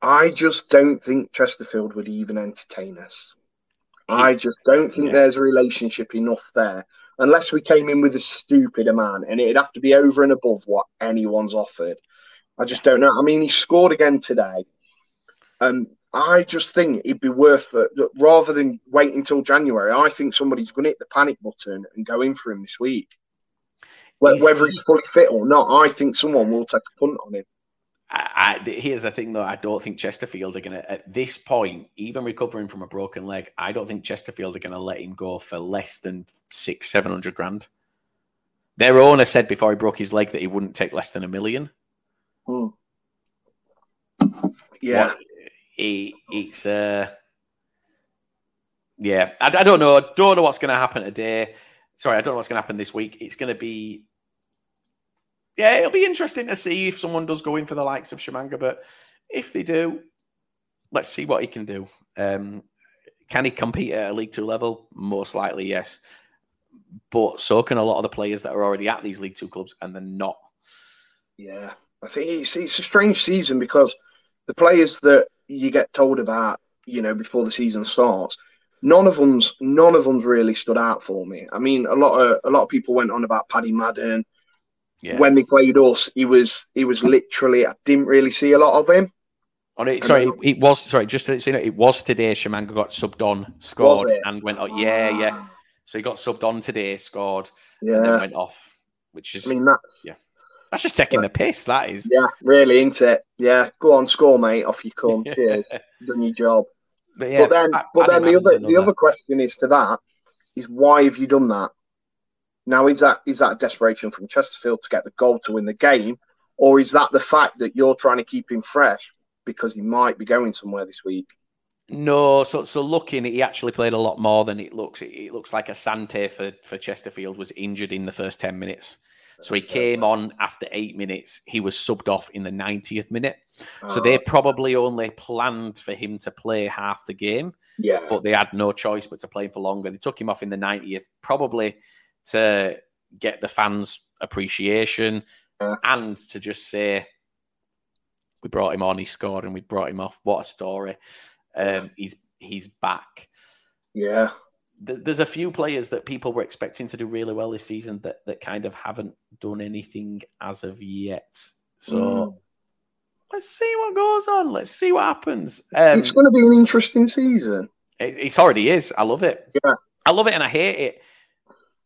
I just don't think Chesterfield would even entertain us. I just don't think yeah. there's a relationship enough there unless we came in with a stupid amount and it'd have to be over and above what anyone's offered. I just don't know. I mean, he scored again today. and I just think it'd be worth it rather than wait until January. I think somebody's going to hit the panic button and go in for him this week. Whether he's fully fit or not, I think someone will take a punt on him. I, I, here's the thing, though. I don't think Chesterfield are going to, at this point, even recovering from a broken leg, I don't think Chesterfield are going to let him go for less than six, seven hundred grand. Their owner said before he broke his leg that he wouldn't take less than a million. Hmm. Yeah, what, it, it's uh, yeah. I, I don't know. I don't know what's going to happen today. Sorry, I don't know what's going to happen this week. It's going to be yeah, it'll be interesting to see if someone does go in for the likes of Tshimanga. But if they do, let's see what he can do. Um, can he compete at a League Two level? Most likely, yes. But so can a lot of the players that are already at these League Two clubs, and they're not. Yeah, I think it's, it's a strange season because the players that you get told about, you know, before the season starts, none of them's none of them's really stood out for me. I mean, a lot of a lot of people went on about Paddy Madden. Yeah. When they played us, he was he was literally I didn't really see a lot of him. On it, sorry, it, it was sorry. Just to, you know, it was today. Tshimanga got subbed on, scored, and went. Oh, yeah, yeah. Ah. So he got subbed on today, scored, Yeah, and then went off. Which is, I mean that. That's just taking the piss. That is. Yeah, really, isn't it? Yeah, go on, score, mate. Off you come. Cheers, done your job. But yeah, but then, but then the other the other question is to that is why have you done that? Now is that is that a desperation from Chesterfield to get the goal to win the game, or is that the fact that you're trying to keep him fresh because he might be going somewhere this week? No, so so looking, he actually played a lot more than it looks. It, it looks like Asante for for Chesterfield was injured in the first ten minutes, so he came on after eight minutes. He was subbed off in the ninetieth minute. So they probably only planned for him to play half the game, yeah, but they had no choice but to play him for longer. They took him off in the ninetieth, probably to get the fans' appreciation Yeah. and to just say we brought him on, he scored, and we brought him off. What a story! Um, he's he's back. yeah, There's a few players that people were expecting to do really well this season that that kind of haven't done anything as of yet. So Mm. let's see what goes on. Let's see what happens. Um, it's going to be an interesting season. it, it already is. I love it. Yeah. I love it and I hate it.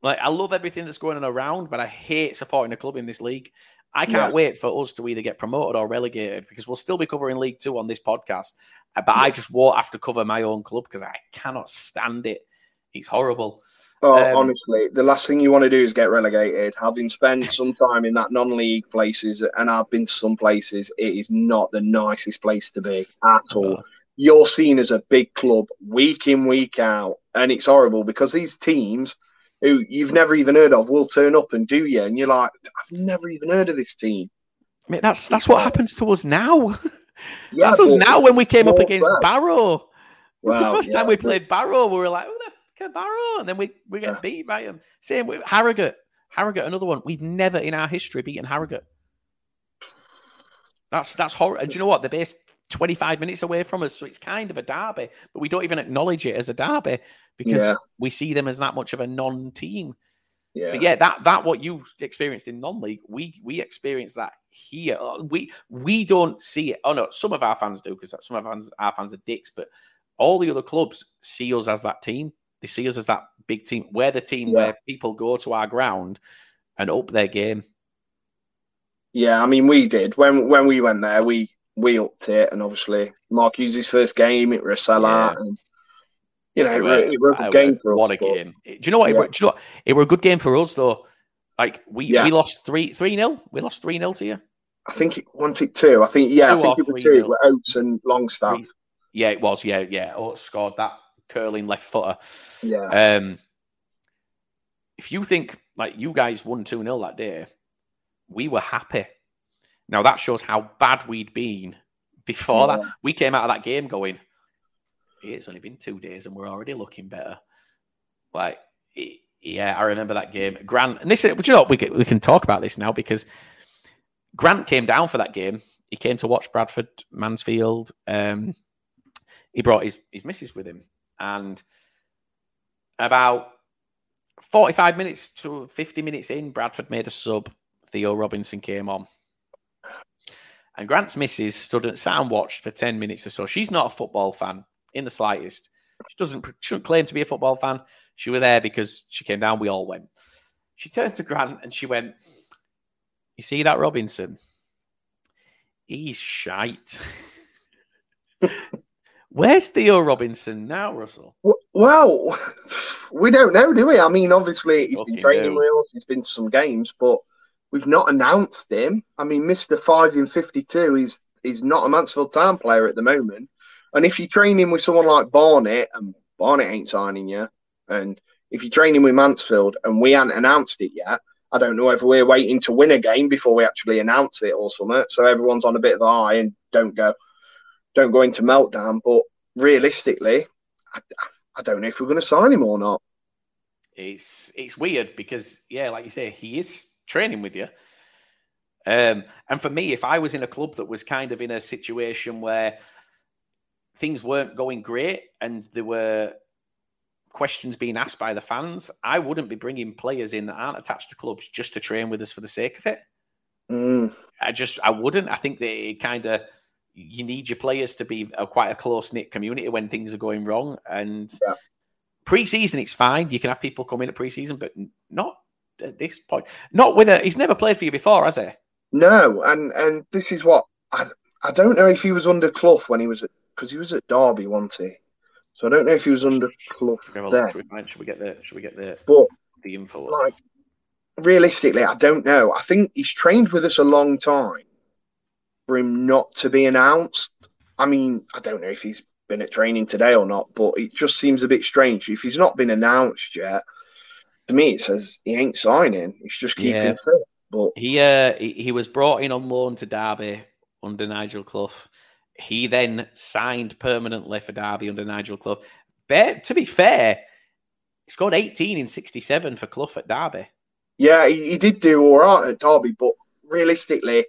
Like I love everything that's going on around, but I hate supporting a club in this league. I can't Yeah. wait for us to either get promoted or relegated because we'll still be covering League Two on this podcast. Uh, But I just won't have to cover my own club because I cannot stand it. It's horrible. Oh, Um, honestly, the last thing you want to do is get relegated. Having spent some time in that non-league places, and I've been to some places, it is not the nicest place to be at all. You're seen as a big club week in, week out, and it's horrible because these teams who you've never even heard of will turn up and do you, and you're like, I've never even heard of this team. I mean, that's that's what happens to us now. Yeah, that's us now when we came up against fresh. Barrow. Well, the first yeah. time we played Barrow, we were like, "Who the Barrow?" And then we we get Yeah. beat by them. Same with Harrogate. Harrogate, another one. We've never in our history beaten Harrogate. That's that's horrible. And do you know what? They're based 25 minutes away from us, so it's kind of a derby, but we don't even acknowledge it as a derby because Yeah. we see them as that much of a non-team. Yeah. But yeah, that that what you experienced in non-league, we we experience that here. Uh, We we don't see it. Oh no, some of our fans do because some of our fans, our fans are dicks, but all the other clubs see us as that team. They see us as that big team. We're the team Yeah. where people go to our ground and up their game. Yeah, I mean, we did when when we went there. We we upped it, and obviously Mark used his first game. It was a sellout, Yeah. and you know, it, were, it were a game for us. What a but- game! Do you know what? It Yeah. do you know what? It were a good game for us though. Like we Yeah. we lost three three nil. We lost three nil to you. I think it wanted two. I think yeah, Two I think it was two nil. with Oates and Longstaff. Three- Yeah, it was. Yeah, yeah. Oh, scored that curling left footer. Yeah, Um, if you think like you guys won 2 0 that day, we were happy. Now that shows how bad we'd been before that. We came out of that game going, "Hey, it's only been two days and we're already looking better. Like, it- yeah, I remember that game. Grant, and this is, but you know, we can, we can talk about this now because Grant came down for that game. He came to watch Bradford Mansfield. Um, he brought his, his missus with him. And about 45 minutes to 50 minutes in, Bradford made a sub. Theo Robinson came on. And Grant's missus stood and sat and watched for 10 minutes or so. She's not a football fan in the slightest. She doesn't she doesn't claim to be a football fan. She was there because she came down, we all went. She turned to Grant and she went, You see that Robinson? He's shite. Where's Theo Robinson now, Russell? Well, we don't know, do we? I mean, obviously he's Fucking been training with us. He's been to some games, but we've not announced him. I mean, Mister Five in Fifty Two is is not a Mansfield Town player at the moment. And if you're training with someone like Barnet, and Barnet ain't signing you, and if you're training with Mansfield and we haven't announced it yet, I don't know whether we're waiting to win a game before we actually announce it or something. So everyone's on a bit of a high and don't go, don't go into meltdown. But realistically, I, I don't know if we're going to sign him or not. it's it's weird because yeah, like you say, he is training with you. Um, and for me, if I was in a club that was kind of in a situation where things weren't going great and there were questions being asked by the fans, I wouldn't be bringing players in that aren't attached to clubs just to train with us for the sake of it. Mm. I just I wouldn't. I think they kind of you need your players to be a, quite a close knit community when things are going wrong. And Yeah. pre-season, it's fine. You can have people come in at pre-season, but not at this point. Not with a. He's never played for you before, has he? No, and and this is what I I don't know if he was under Clough when he was at because he was at Derby, wasn't he? So I don't know if he was under Clough Should we, have a then. Should, we, should we get the? Should we get the But the info? like realistically, I don't know. I think he's trained with us a long time for him not to be announced. I mean, I don't know if he's been at training today or not, but it just seems a bit strange. If he's not been announced yet, to me it says he ain't signing. He's just keeping Yeah. fit. But He uh he, he was brought in on loan to Derby under Nigel Clough. He then signed permanently for Derby under Nigel Clough. But to be fair, he scored 18 in 67 for Clough at Derby. yeah, he, he did do all right at Derby. But realistically,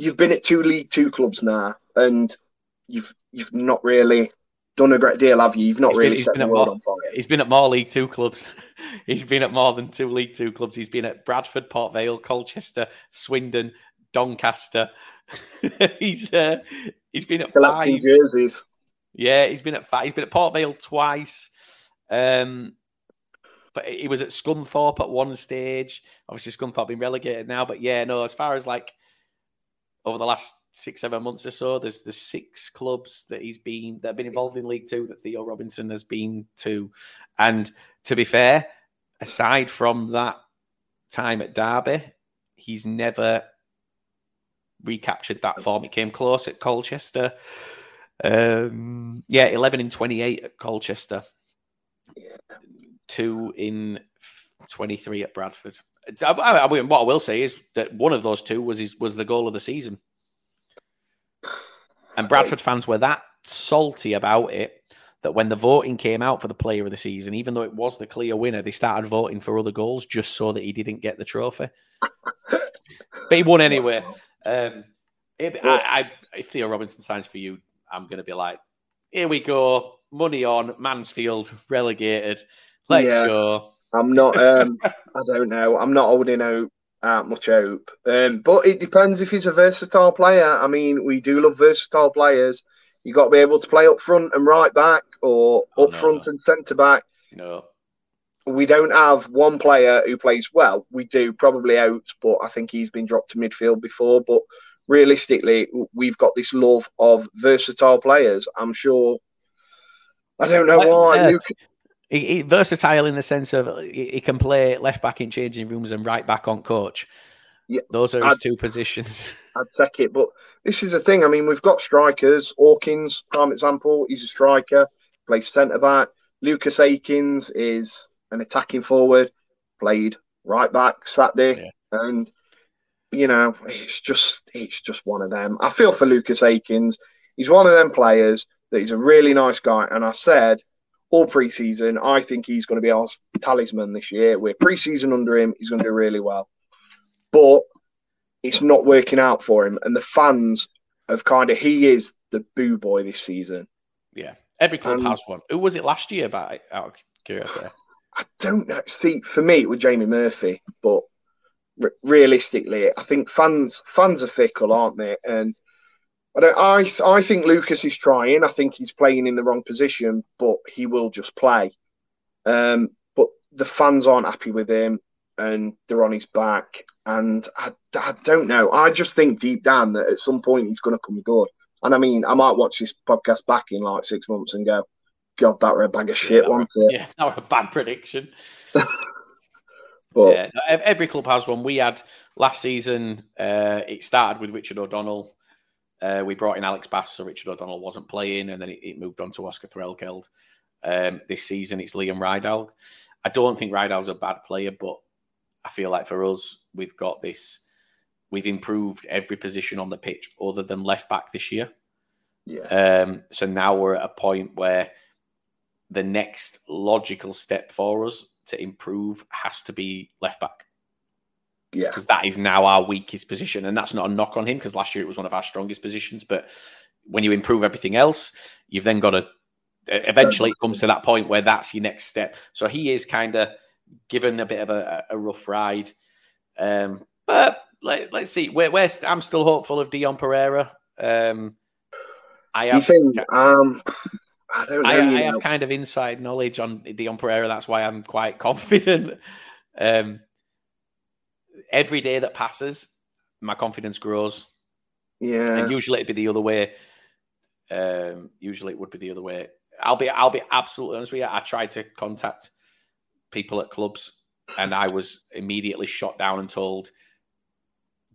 you've been at two League Two clubs now, and you've you've not really done a great deal, have you? You've not He's been- set the at world more- on fire. He's been at more League Two clubs. he's been at more than two League Two clubs. He's been at Bradford, Port Vale, Colchester, Swindon, Doncaster. he's uh, he's been at five. Jerseys. Yeah, he's been at five. He's been at Port Vale twice. Um, but he was at Scunthorpe at one stage. Obviously, Scunthorpe been relegated now. But yeah, no, as far as like over the last six, seven months or so, there's the six clubs that he's been that have been involved in League Two that Theo Robinson has been to. And to be fair, aside from that time at Derby, he's never recaptured that form. He came close at Colchester. Um, yeah, 11 in 28 at Colchester. Two in 23 at Bradford. I, I, mean, what I will say is that one of those two was his, was the goal of the season. And Bradford fans were that salty about it that when the voting came out for the player of the season, even though it was the clear winner, they started voting for other goals just so that he didn't get the trophy. but he won anyway. Um, if, I, I, if Theo Robinson signs for you, I'm going to be like, here we go, money on, Mansfield relegated. Let's Yeah. go. I'm not. Um, I don't know. I'm not holding out uh, much hope. Um, but it depends if he's a versatile player. I mean, we do love versatile players. You got to be able to play up front and right back, or Oh, up no, front no. and centre back. No. We don't have one player who plays well. We do probably out, but I think he's been dropped to midfield before. But realistically, we've got this love of versatile players. I'm sure. I don't know why. Luke, He, he- versatile in the sense of uh, he, he can play left back in changing rooms and right back on coach. Yeah, Those are his I'd- two positions. I'd take it. But this is the thing. I mean, we've got strikers. Hawkins, prime example, he's a striker, plays centre back. Lucas Akins is an attacking forward, played right back Saturday, Yeah. and you know, it's just it's just one of them. I feel for Lucas Akins. He's one of them players that he's a really nice guy, and I said all preseason, I think he's going to be our talisman this year. We're preseason under him. He's going to do really well, but it's not working out for him. And the fans have kind of he is the boo boy this season. Yeah. Every club Um, has one. Who was it last year, by out of curiosity? I don't know. See, for me, it was Jamie Murphy, but re- realistically, I think fans fans are fickle, aren't they? And I don't. I I think Lucas is trying. I think he's playing in the wrong position, but he will just play. Um, but the fans aren't happy with him, and they're on his back. And I, I don't know. I just think deep down that at some point he's going to come good. And I mean, I might watch this podcast back in like six months and go, God, that were a bag of shit, wasn't it? Yeah, it's not a bad prediction. But yeah, every club has one. We had last season. Uh, it started with Richard O'Donnell. Uh, we brought in Alex Bass, so Richard O'Donnell wasn't playing, and then it, it moved on to Oscar Threlkeld. Um, this season, it's Liam Ridehalgh. I don't think Ridehalgh's a bad player, but I feel like for us, we've got this. We've improved every position on the pitch other than left back this year. yeah. Um, so now we're at a point where the next logical step for us to improve has to be left back Yeah. because that is now our weakest position. And that's not a knock on him because last year it was one of our strongest positions. But when you improve everything else, you've then got to eventually it comes to that point where that's your next step. So he is kind of given a bit of a, a rough ride. Um, but let, us see. Where, where I'm still hopeful of Dion Pereira. Um, I have, you think, um, I don't know. I, I have kind of inside knowledge on Dion Pereira. That's why I'm quite confident. Um, every day that passes, my confidence grows. Yeah, and usually it'd be the other way. Um, usually it would be the other way. I'll be I'll be absolutely honest with you. I tried to contact people at clubs, and I was immediately shot down and told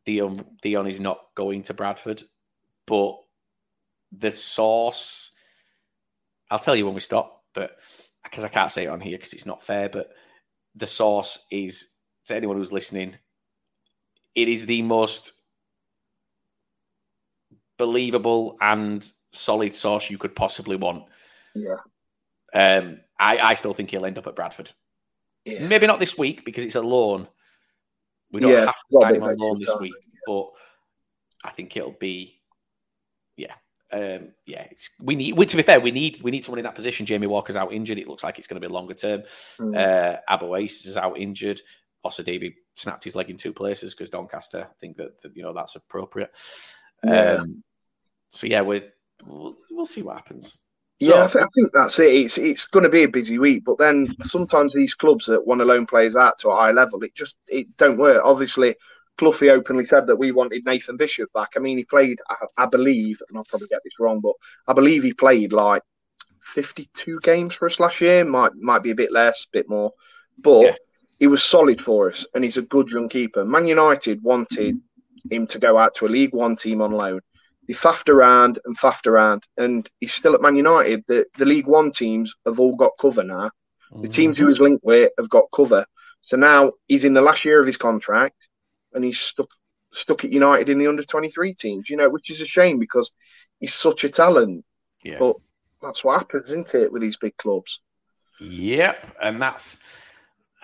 Dion Dion is not going to Bradford. But the source, I'll tell you when we stop, but because I can't say it on here because it's not fair. But the source is to anyone who's listening. It is the most believable and solid source you could possibly want. Yeah. Um, I, I still think he'll end up at Bradford. Yeah. Maybe not this week because it's a loan. We don't yeah, have to sign him on loan this week, but I think it'll be, yeah, um, yeah. we need. We, to be fair, we need we need someone in that position. Jamie Walker's out injured. It looks like it's going to be longer term. Mm. Uh, Abo Eisa is out injured. Osadebe snapped his leg in two places because Doncaster think that, that, you know that's appropriate. Yeah. Um, so yeah, we we'll, we'll see what happens. So, yeah, I, th- I, think that's it. It's it's going to be a busy week, but then sometimes these clubs that want to loan players out to a high level, it just it don't work. Obviously, Cloughie openly said that we wanted Nathan Bishop back. I mean, he played, I, I believe, and I'll probably get this wrong, but I believe he played like fifty-two games for us last year. Might might be a bit less, a bit more, but yeah. He was solid for us, and he's a good run keeper. Man United wanted him to go out to a League One team on loan they faffed around and faffed around, and he's still at Man United. The the League One teams have all got cover now. The mm-hmm. teams he was linked with have got cover. So now he's in the last year of his contract, and he's stuck stuck at United in the under twenty three teams. You know, which is a shame because he's such a talent. Yeah. But that's what happens, isn't it, with these big clubs? Yep, and that's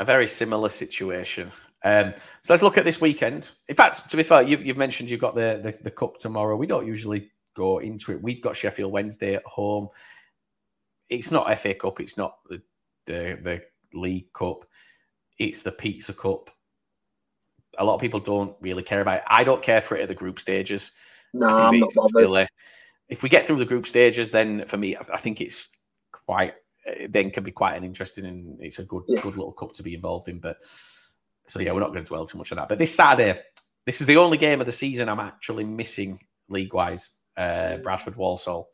a very similar situation. Um, so let's look at this weekend. In fact, to be fair, you've, you've mentioned you've got the, the, the cup tomorrow. We don't usually go into it. We've got Sheffield Wednesday at home. It's not FA Cup. It's not the the, the League Cup. It's the Pizza Cup. A lot of people don't really care about it. I don't care for it at the group stages. No, I'm not bothered. if we get through the group stages, then for me, I think it's quite then can be quite an interesting and it's a good yeah. good little cup to be involved in. But so yeah, we're not going to dwell too much on that. But this Saturday, this is the only game of the season I'm actually missing league wise. Uh, Bradford Walsall.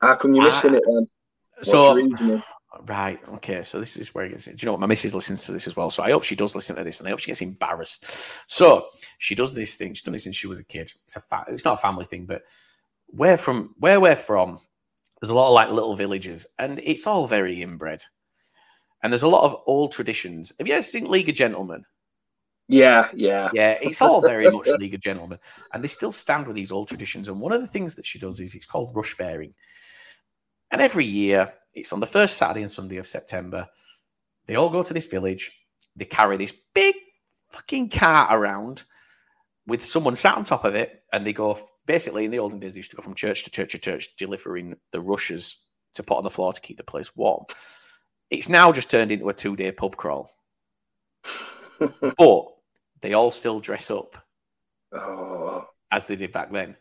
How come you're missing uh, it then? What's so right, okay. So this is where it gets. Do you know what? My missus listens to this as well, so I hope she does listen to this, and I hope she gets embarrassed. So she does this thing. She's done this since she was a kid. It's a fa- it's not a family thing, but where from where we're from, there's a lot of like little villages, and it's all very inbred. And there's a lot of old traditions. Have you ever seen League of Gentlemen? Yeah, yeah. Yeah, it's all very much League of Gentlemen. And they still stand with these old traditions. And one of the things that she does is it's called rush bearing. And every year, it's on the first Saturday and Sunday of September. They all go to this village. They carry this big fucking cart around with someone sat on top of it. And they go, basically, in the olden days, they used to go from church to church to church, delivering the rushes to put on the floor to keep the place warm. It's now just turned into a two day pub crawl. but they all still dress up oh. as they did back then.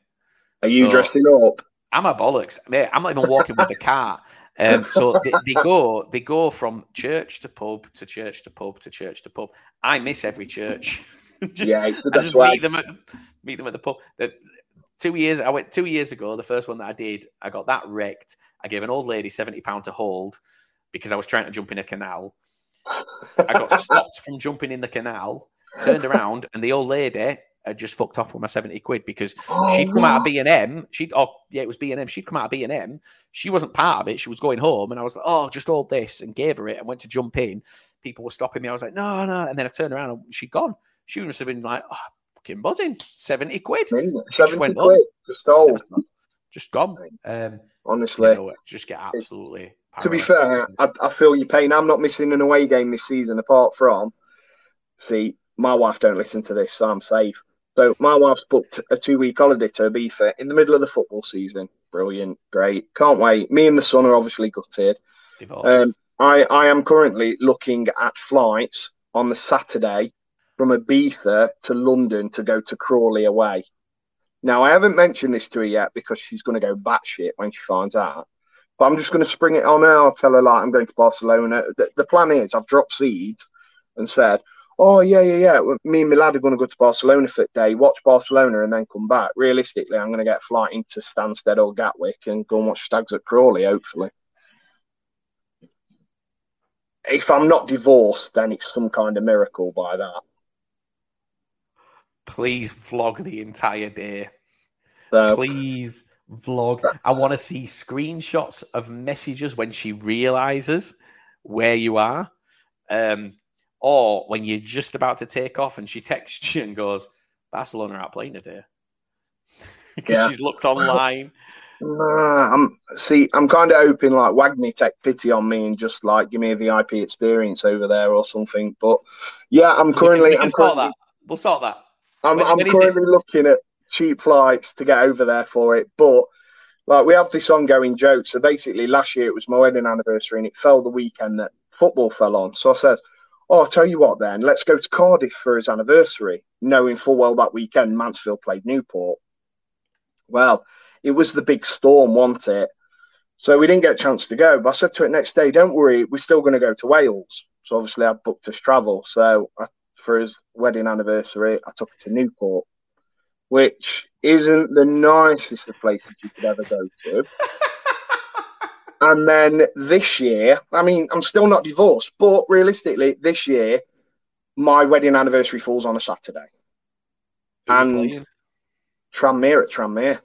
Are you so, dressing up? I'm a bollocks. Mate, I'm not even walking with a car. Um, so they, they, go they go from church to pub to church to pub to church to pub. I miss every church. just, yeah, I just meet them at meet them at the pub. The, two years I went two years ago. The first one that I did, I got that wrecked. I gave an old lady seventy pound to hold because I was trying to jump in a canal. I got stopped from jumping in the canal, turned around, and the old lady had just fucked off with my 70 quid because oh, she'd come out of B&M. She'd, oh, yeah, it was B&M. She'd come out of B&M. She wasn't part of it. She was going home. And I was like, oh, just hold this and gave her it and went to jump in. People were stopping me. I was like, no, no. And then I turned around and she'd gone. She must have been like, oh, fucking buzzing. 70 quid. 70 just went quid. Just old. Just gone. Um, Honestly. You know, just get absolutely to be fair, I, I, feel your pain. I'm not missing an away game this season, apart from see, my wife don't listen to this, so I'm safe. So my wife's booked a two week holiday to Ibiza in the middle of the football season. brilliant, great. Can't wait. Me and the son are obviously gutted. Um, I, I am currently looking at flights on the Saturday from Ibiza to London to go to Crawley away. Now, I haven't mentioned this to her yet because she's going to go batshit when she finds out. But I'm just going to spring it on her. I'll tell her, like, I'm going to Barcelona. The, the plan is I've dropped seeds and said, oh, yeah, yeah, yeah. Me and my lad are going to go to Barcelona for the day, watch Barcelona, and then come back. Realistically, I'm going to get a flight into Stansted or Gatwick and go and watch Stags at Crawley, hopefully if I'm not divorced, then it's some kind of miracle by that. Please vlog the entire day. So, Please vlog. I want to see screenshots of messages when she realizes where you are. Um, or when you're just about to take off and she texts you and goes, Barcelona are playing today. because Yeah. she's looked online. nah, I'm see. I'm kind of hoping like WAGMI take pity on me and just like give me a VIP experience over there or something. But yeah, I'm We can- currently. we can I'm sort currently, that. We'll sort that. I'm, When- I'm when currently looking at cheap flights to get over there for it. But like we have this ongoing joke. So basically, last year it was my wedding anniversary, and it fell the weekend that football fell on. So I said, "Oh, I'll tell you what, then let's go to Cardiff for his anniversary," knowing full well that weekend Mansfield played Newport. Well, it was the big storm, wasn't it? So we didn't get a chance to go. But I said to it next day, "Don't worry, we're still going to go to Wales." So obviously, I booked us travel. So I, for his wedding anniversary, I took it to Newport, which isn't the nicest of places you could ever go to. and then this year, I mean, I'm still not divorced, but realistically, this year, my wedding anniversary falls on a Saturday. Who And-? Tranmere at Tranmere.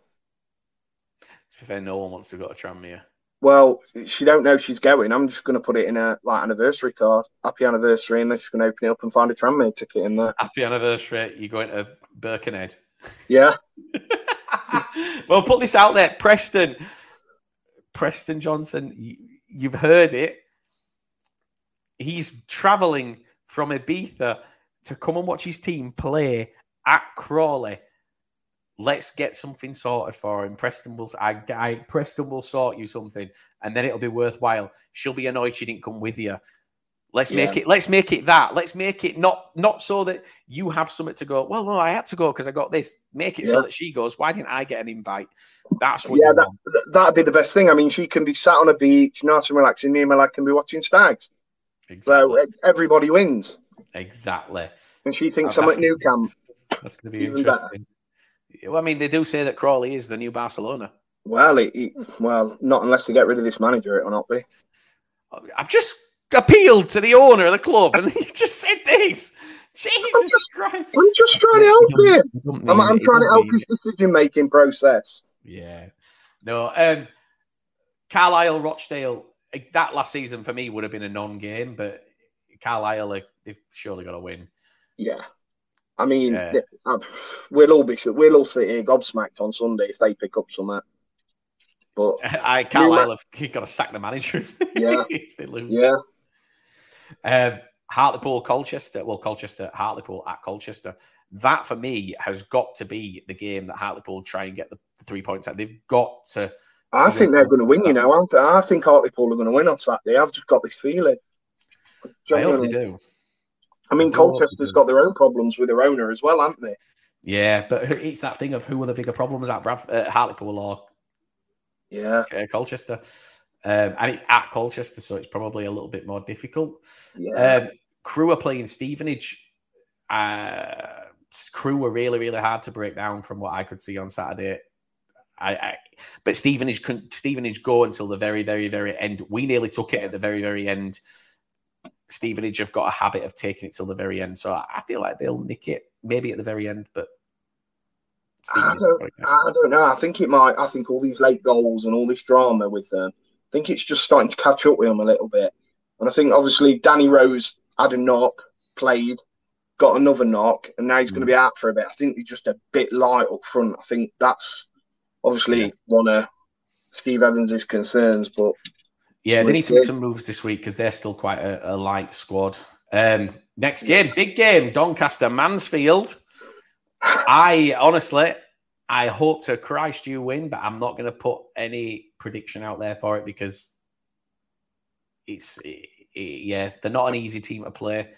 To be fair, no one wants to go to Tranmere. Well, she don't know she's going. I'm just going to put it in a like anniversary card, happy anniversary, and then she's going to open it up and find a Tranmere ticket in there. Happy anniversary. You're going to Birkenhead. Yeah, well, put this out there, Preston. Preston Johnson, you, you've heard it. He's traveling from Ibiza to come and watch his team play at Crawley. Let's get something sorted for him. Preston will, I, I, Preston will sort you something, and then it'll be worthwhile. She'll be annoyed she didn't come with you. Let's make it. Let's make it that. Let's make it not not so that you have something to go. Well, no, I had to go because I got this. Make it so that she goes. Why didn't I get an invite? That's what yeah, that, that'd be the best thing. I mean, she can be sat on a beach, nice and relaxing. Me and my lad can be watching stags. Exactly. So everybody wins. exactly. And she thinks Oh, I'm at that's New. Camp. That's going to be Even interesting. Well, I mean, they do say that Crawley is the new Barcelona. Well, it, it, well, not unless they get rid of this manager, it will not be. I've just appealed to the owner of the club, and you just said this. Jesus Christ! I'm just trying to help him. I'm, I'm trying to help his decision making process. Yeah. No. Um. Carlisle Rochdale. eh, That last season for me would have been a non-game, but Carlisle, they've surely got to win. Yeah. I mean, Yeah. uh, we'll all be we'll all sit here gobsmacked on Sunday if they pick up something. But I Carlisle have got to sack the manager. Yeah. if they lose. yeah, Um, Hartlepool, Colchester. Well, Colchester, Hartlepool at Colchester. That for me has got to be the game that Hartlepool try and get the, the three points out. They've got to. I think they're going to win. You know, aren't they? I think Hartlepool are going to win on Saturday. I've just got this feeling. I hope they do. I mean, I hope they Colchester's got their own problems with their owner as well, haven't they? Yeah, but it's that thing of who are the bigger problems at Brad, uh, Hartlepool or Yeah, uh, Colchester, um, and it's at Colchester, so it's probably a little bit more difficult. yeah. Um, Crewe are playing Stevenage. Uh, Crewe were really, really hard to break down from what I could see on Saturday. I, I but Stevenage couldn't Stevenage go until the very, very, very end. We nearly took it at the very, very end. Stevenage have got a habit of taking it till the very end, so I feel like they'll nick it maybe at the very end, but I don't, have got it. I don't know. I think it might. I think all these late goals and all this drama with them. I think it's just starting to catch up with them a little bit. And I think obviously Danny Rose had a knock, played, got another knock, and now he's going to be out for a bit. I think he's just a bit light up front. I think that's obviously Yeah. one of Steve Evans' concerns. But Yeah, they need to make some moves this week because they're still quite a, a light squad. Um, next game, big game, Doncaster, Mansfield. I honestly, I hope to Christ you win, but I'm not going to put any prediction out there for it because it's it, it, yeah, they're not an easy team to play.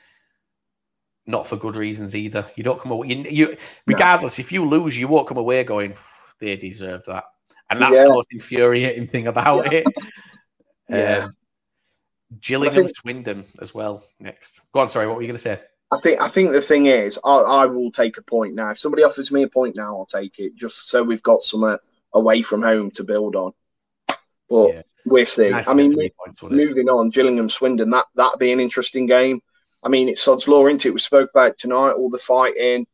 Not for good reasons either. You don't come away. You, you regardless, no. if you lose, you won't come away going, "They deserve that," and that's yeah. the most infuriating thing about yeah. it. Yeah. Um, Gillingham, think, Swindon as well. Next, go on. Sorry, what were you going to say? I think I think the thing is, I, I, will take a point now. If somebody offers me a point now, I'll take it, just so we've got some away from home to build on. But yeah. we'll see. Nice I mean, points, moving on, Gillingham, Swindon, that that'd be an interesting game. I mean, it's Sod's Law, isn't it? We spoke about tonight, all the fighting.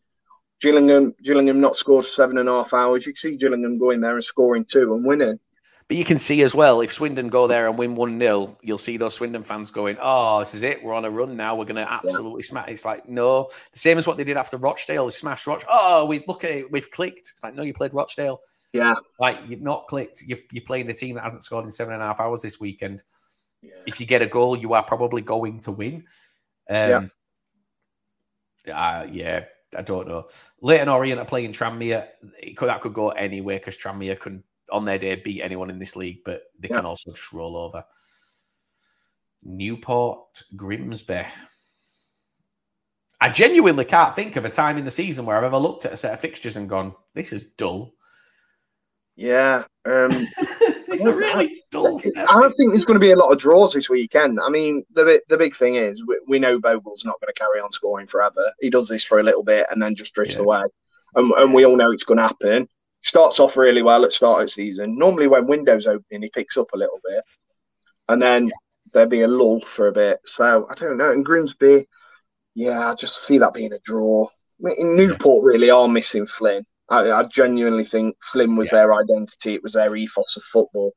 Gillingham, Gillingham not scored seven and a half hours. You can see Gillingham going there and scoring two and winning. But you can see as well, if Swindon go there and win 1 0, you'll see those Swindon fans going, Oh, this is it. We're on a run now. We're going to absolutely yeah. smash. It's like, no. The same as what they did after Rochdale. They smashed Rochdale. Oh, we look at it. We've clicked. It's like, no, you played Rochdale. Yeah. Like, you've not clicked. You're, you're playing a team that hasn't scored in seven and a half hours this weekend. Yeah. If you get a goal, you are probably going to win. Um, yeah. Uh, yeah. I don't know. Leyton Orient are playing Tranmere. Could, that could go anywhere because Tranmere can on their day beat anyone in this league, but they yeah. can also just roll over. Newport Grimsby. I genuinely can't think of a time in the season where I've ever looked at a set of fixtures and gone, "This is dull." Yeah, um, it's a really dull. I don't think there's going to be a lot of draws this weekend. I mean, the the big thing is we, we know Bogle's not going to carry on scoring forever. He does this for a little bit and then just drifts yeah. away, and, and we all know it's going to happen starts off really well at start of season. Normally, when windows open, he picks up a little bit, and then there'd be a lull for a bit. So I don't know. In Grimsby, yeah, I just see that being a draw. In Newport, really are missing Flynn. I, I genuinely think Flynn was yeah. their identity. It was their ethos of football.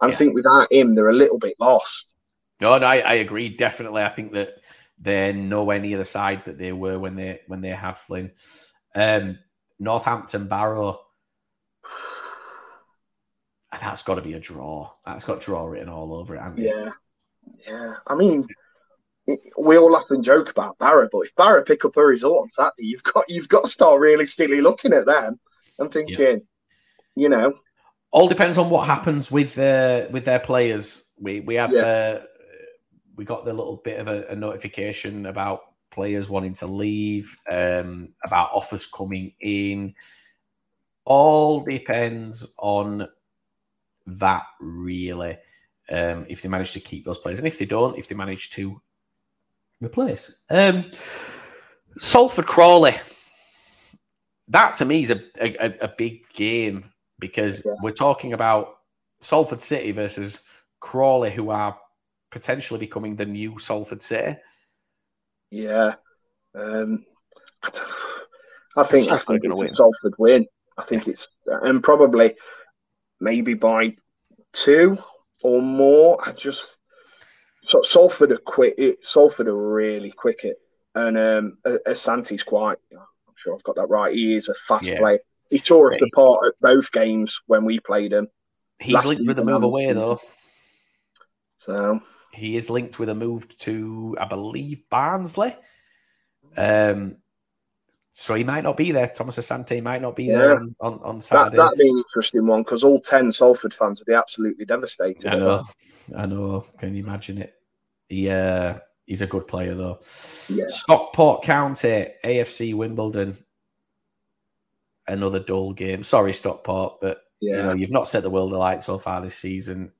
And yeah. I think without him, they're a little bit lost. No, no, I, I agree. Definitely, I think that they're nowhere near the side that they were when they when they had Flynn. Um, Northampton Barrow that's got to be a draw. That's got draw written all over it. Yeah, yeah. I mean, we all laugh and joke about Barra, but if Barra pick up a result on Saturday, you've got you've got to start really stilly looking at them and thinking, yeah. you know, all depends on what happens with uh, with their players. We we had yeah. the we got the little bit of a, a notification about players wanting to leave, um, about offers coming in all depends on that really. Um, if they manage to keep those players, and if they don't, if they manage to replace. Um, Salford Crawley. That to me is a, a, a big game because yeah. we're talking about Salford City versus Crawley, who are potentially becoming the new Salford City. Yeah, um, I think I think Salford win. I think it's and probably maybe by two or more. I just so Salford are quick. It, Salford are really quick it, and um, Asante's quite. I'm sure I've got that right. He is a fast yeah. player. He tore us apart at both games when we played him. He's linked with a move away though. So he is linked with a move to, I believe, Barnsley. Um, so he might not be there. Thomas Asante might not be yeah. there on, on, on Saturday. That, would be an interesting one because all 10 Salford fans would be absolutely devastated. I know. I know. Can you imagine it? He, uh, he's a good player, though. Yeah. Stockport County, AFC Wimbledon. Another dull game. Sorry, Stockport, but yeah. you know, you've not set the world alight so far this season.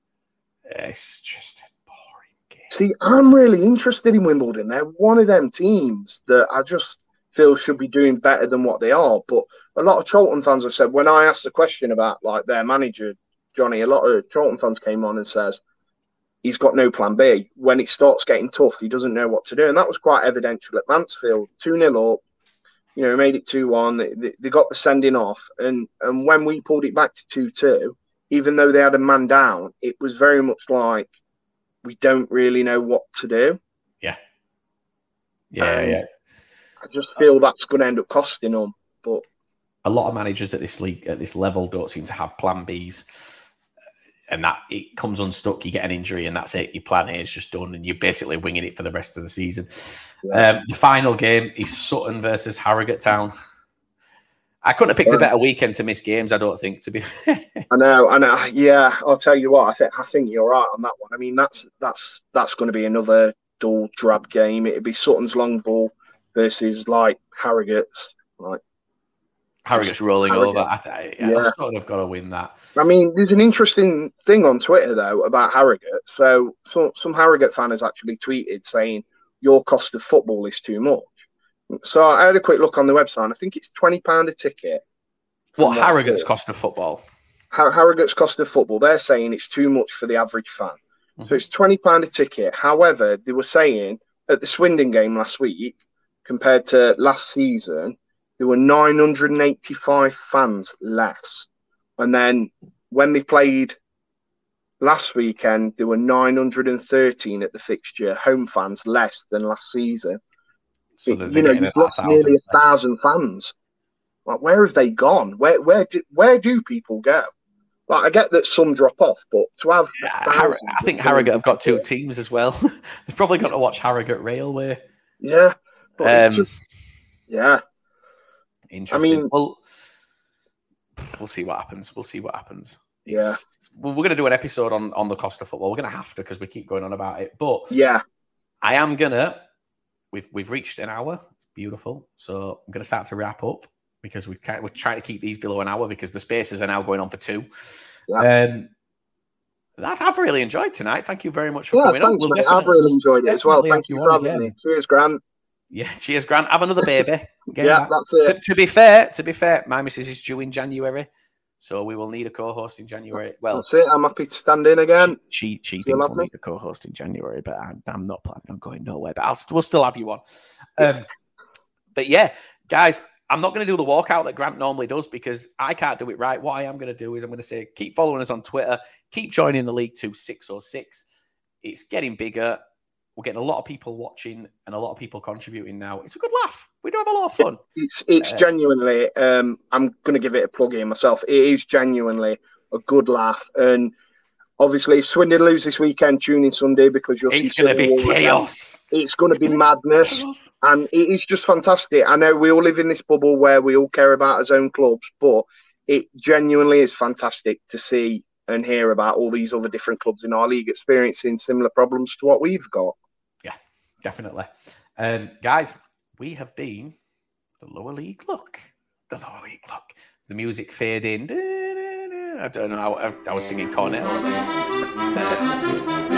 It's just a boring game. See, I'm really interested in Wimbledon. They're one of them teams that I just feel should be doing better than what they are. But a lot of Charlton fans have said when I asked the question about like their manager Johnny, a lot of Charlton fans came on and says he's got no plan B. When it starts getting tough, he doesn't know what to do, and that was quite evidential at Mansfield. Two 0 up, you know, made it two one. They, they, they, got the sending off, and and when we pulled it back to two two, even though they had a man down, it was very much like we don't really know what to do. Yeah. Yeah, um, yeah. I just feel that's going to end up costing them. But a lot of managers at this league at this level don't seem to have plan Bs, and that it comes unstuck. You get an injury, and that's it. Your plan A is just done, and you're basically winging it for the rest of the season. Yeah. Um, the final game is Sutton versus Harrogate Town. I couldn't have picked a better weekend to miss games. I don't think to be. I know, and uh, yeah, I'll tell you what. I think I think you're right on that one. I mean, that's that's that's going to be another dull drab game. It'd be Sutton's long ball versus like Harrogate's. Like Harrogate's rolling Harrogate. over. I, th- yeah, yeah. sort of got to win that. I mean, there's an interesting thing on Twitter though about Harrogate. So, so some Harrogate fan has actually tweeted saying your cost of football is too much. So I had a quick look on the website. And I think it's twenty pound a ticket. What Harrogate's cost of football? Harrogate's cost of football. They're saying it's too much for the average fan. Mm-hmm. So it's twenty pound a ticket. However, they were saying at the Swindon game last week compared to last season, there were nine hundred and eighty-five fans less. And then when they played last weekend, there were nine hundred and thirteen at the fixture, home fans less than last season. So you know, you've lost nearly a thousand fans. Like, where have they gone? Where where do where do people go? Like, I get that some drop off, but to have yeah, Har- I think Harrogate have got two teams as well. They've probably got to watch Harrogate Railway. Yeah, um, just, yeah. Interesting. I mean, well, we'll see what happens. We'll see what happens. It's, yeah. Well, we're going to do an episode on on the cost of football. We're going to have to because we keep going on about it. But yeah, I am gonna we've we've reached an hour. It's beautiful. So I'm going to start to wrap up because we can't, we're trying to keep these below an hour because the spaces are now going on for two. Yeah. Um, that I've really enjoyed tonight. Thank you very much for yeah, coming thanks, We'll I've really enjoyed it as well. Thank you for having me. Cheers, Grant. Yeah, cheers, Grant. Have another baby. yeah, that's it. To, to, be fair, to be fair, my missus is due in January, so we will need a co-host in January. Well. I'm happy to stand in again. She she, she thinks we'll need a co-host in January, but I, am not planning on going nowhere. But I'll we'll still have you on. Um, but yeah, guys, I'm not going to do the walkout that Grant normally does because I can't do it right. What I am going to do is I'm going to say keep following us on Twitter, keep joining the League Two 606. It's getting bigger. We're getting a lot of people watching and a lot of people contributing now. It's a good laugh. We do have a lot of fun. It's, it's uh, genuinely, um, I'm going to give it a plug in myself. It is genuinely a good laugh. And obviously, if Swindon lose this weekend, tune in Sunday because you'll it's see going to be chaos. It's going to be madness. Chaos. And it is just fantastic. I know we all live in this bubble where we all care about our own clubs, but it genuinely is fantastic to see and hear about all these other different clubs in our league experiencing similar problems to what we've got definitely. Um, guys, we have been the lower league look. The lower league look. The music fade in. I don't know. I, I was singing Cornell.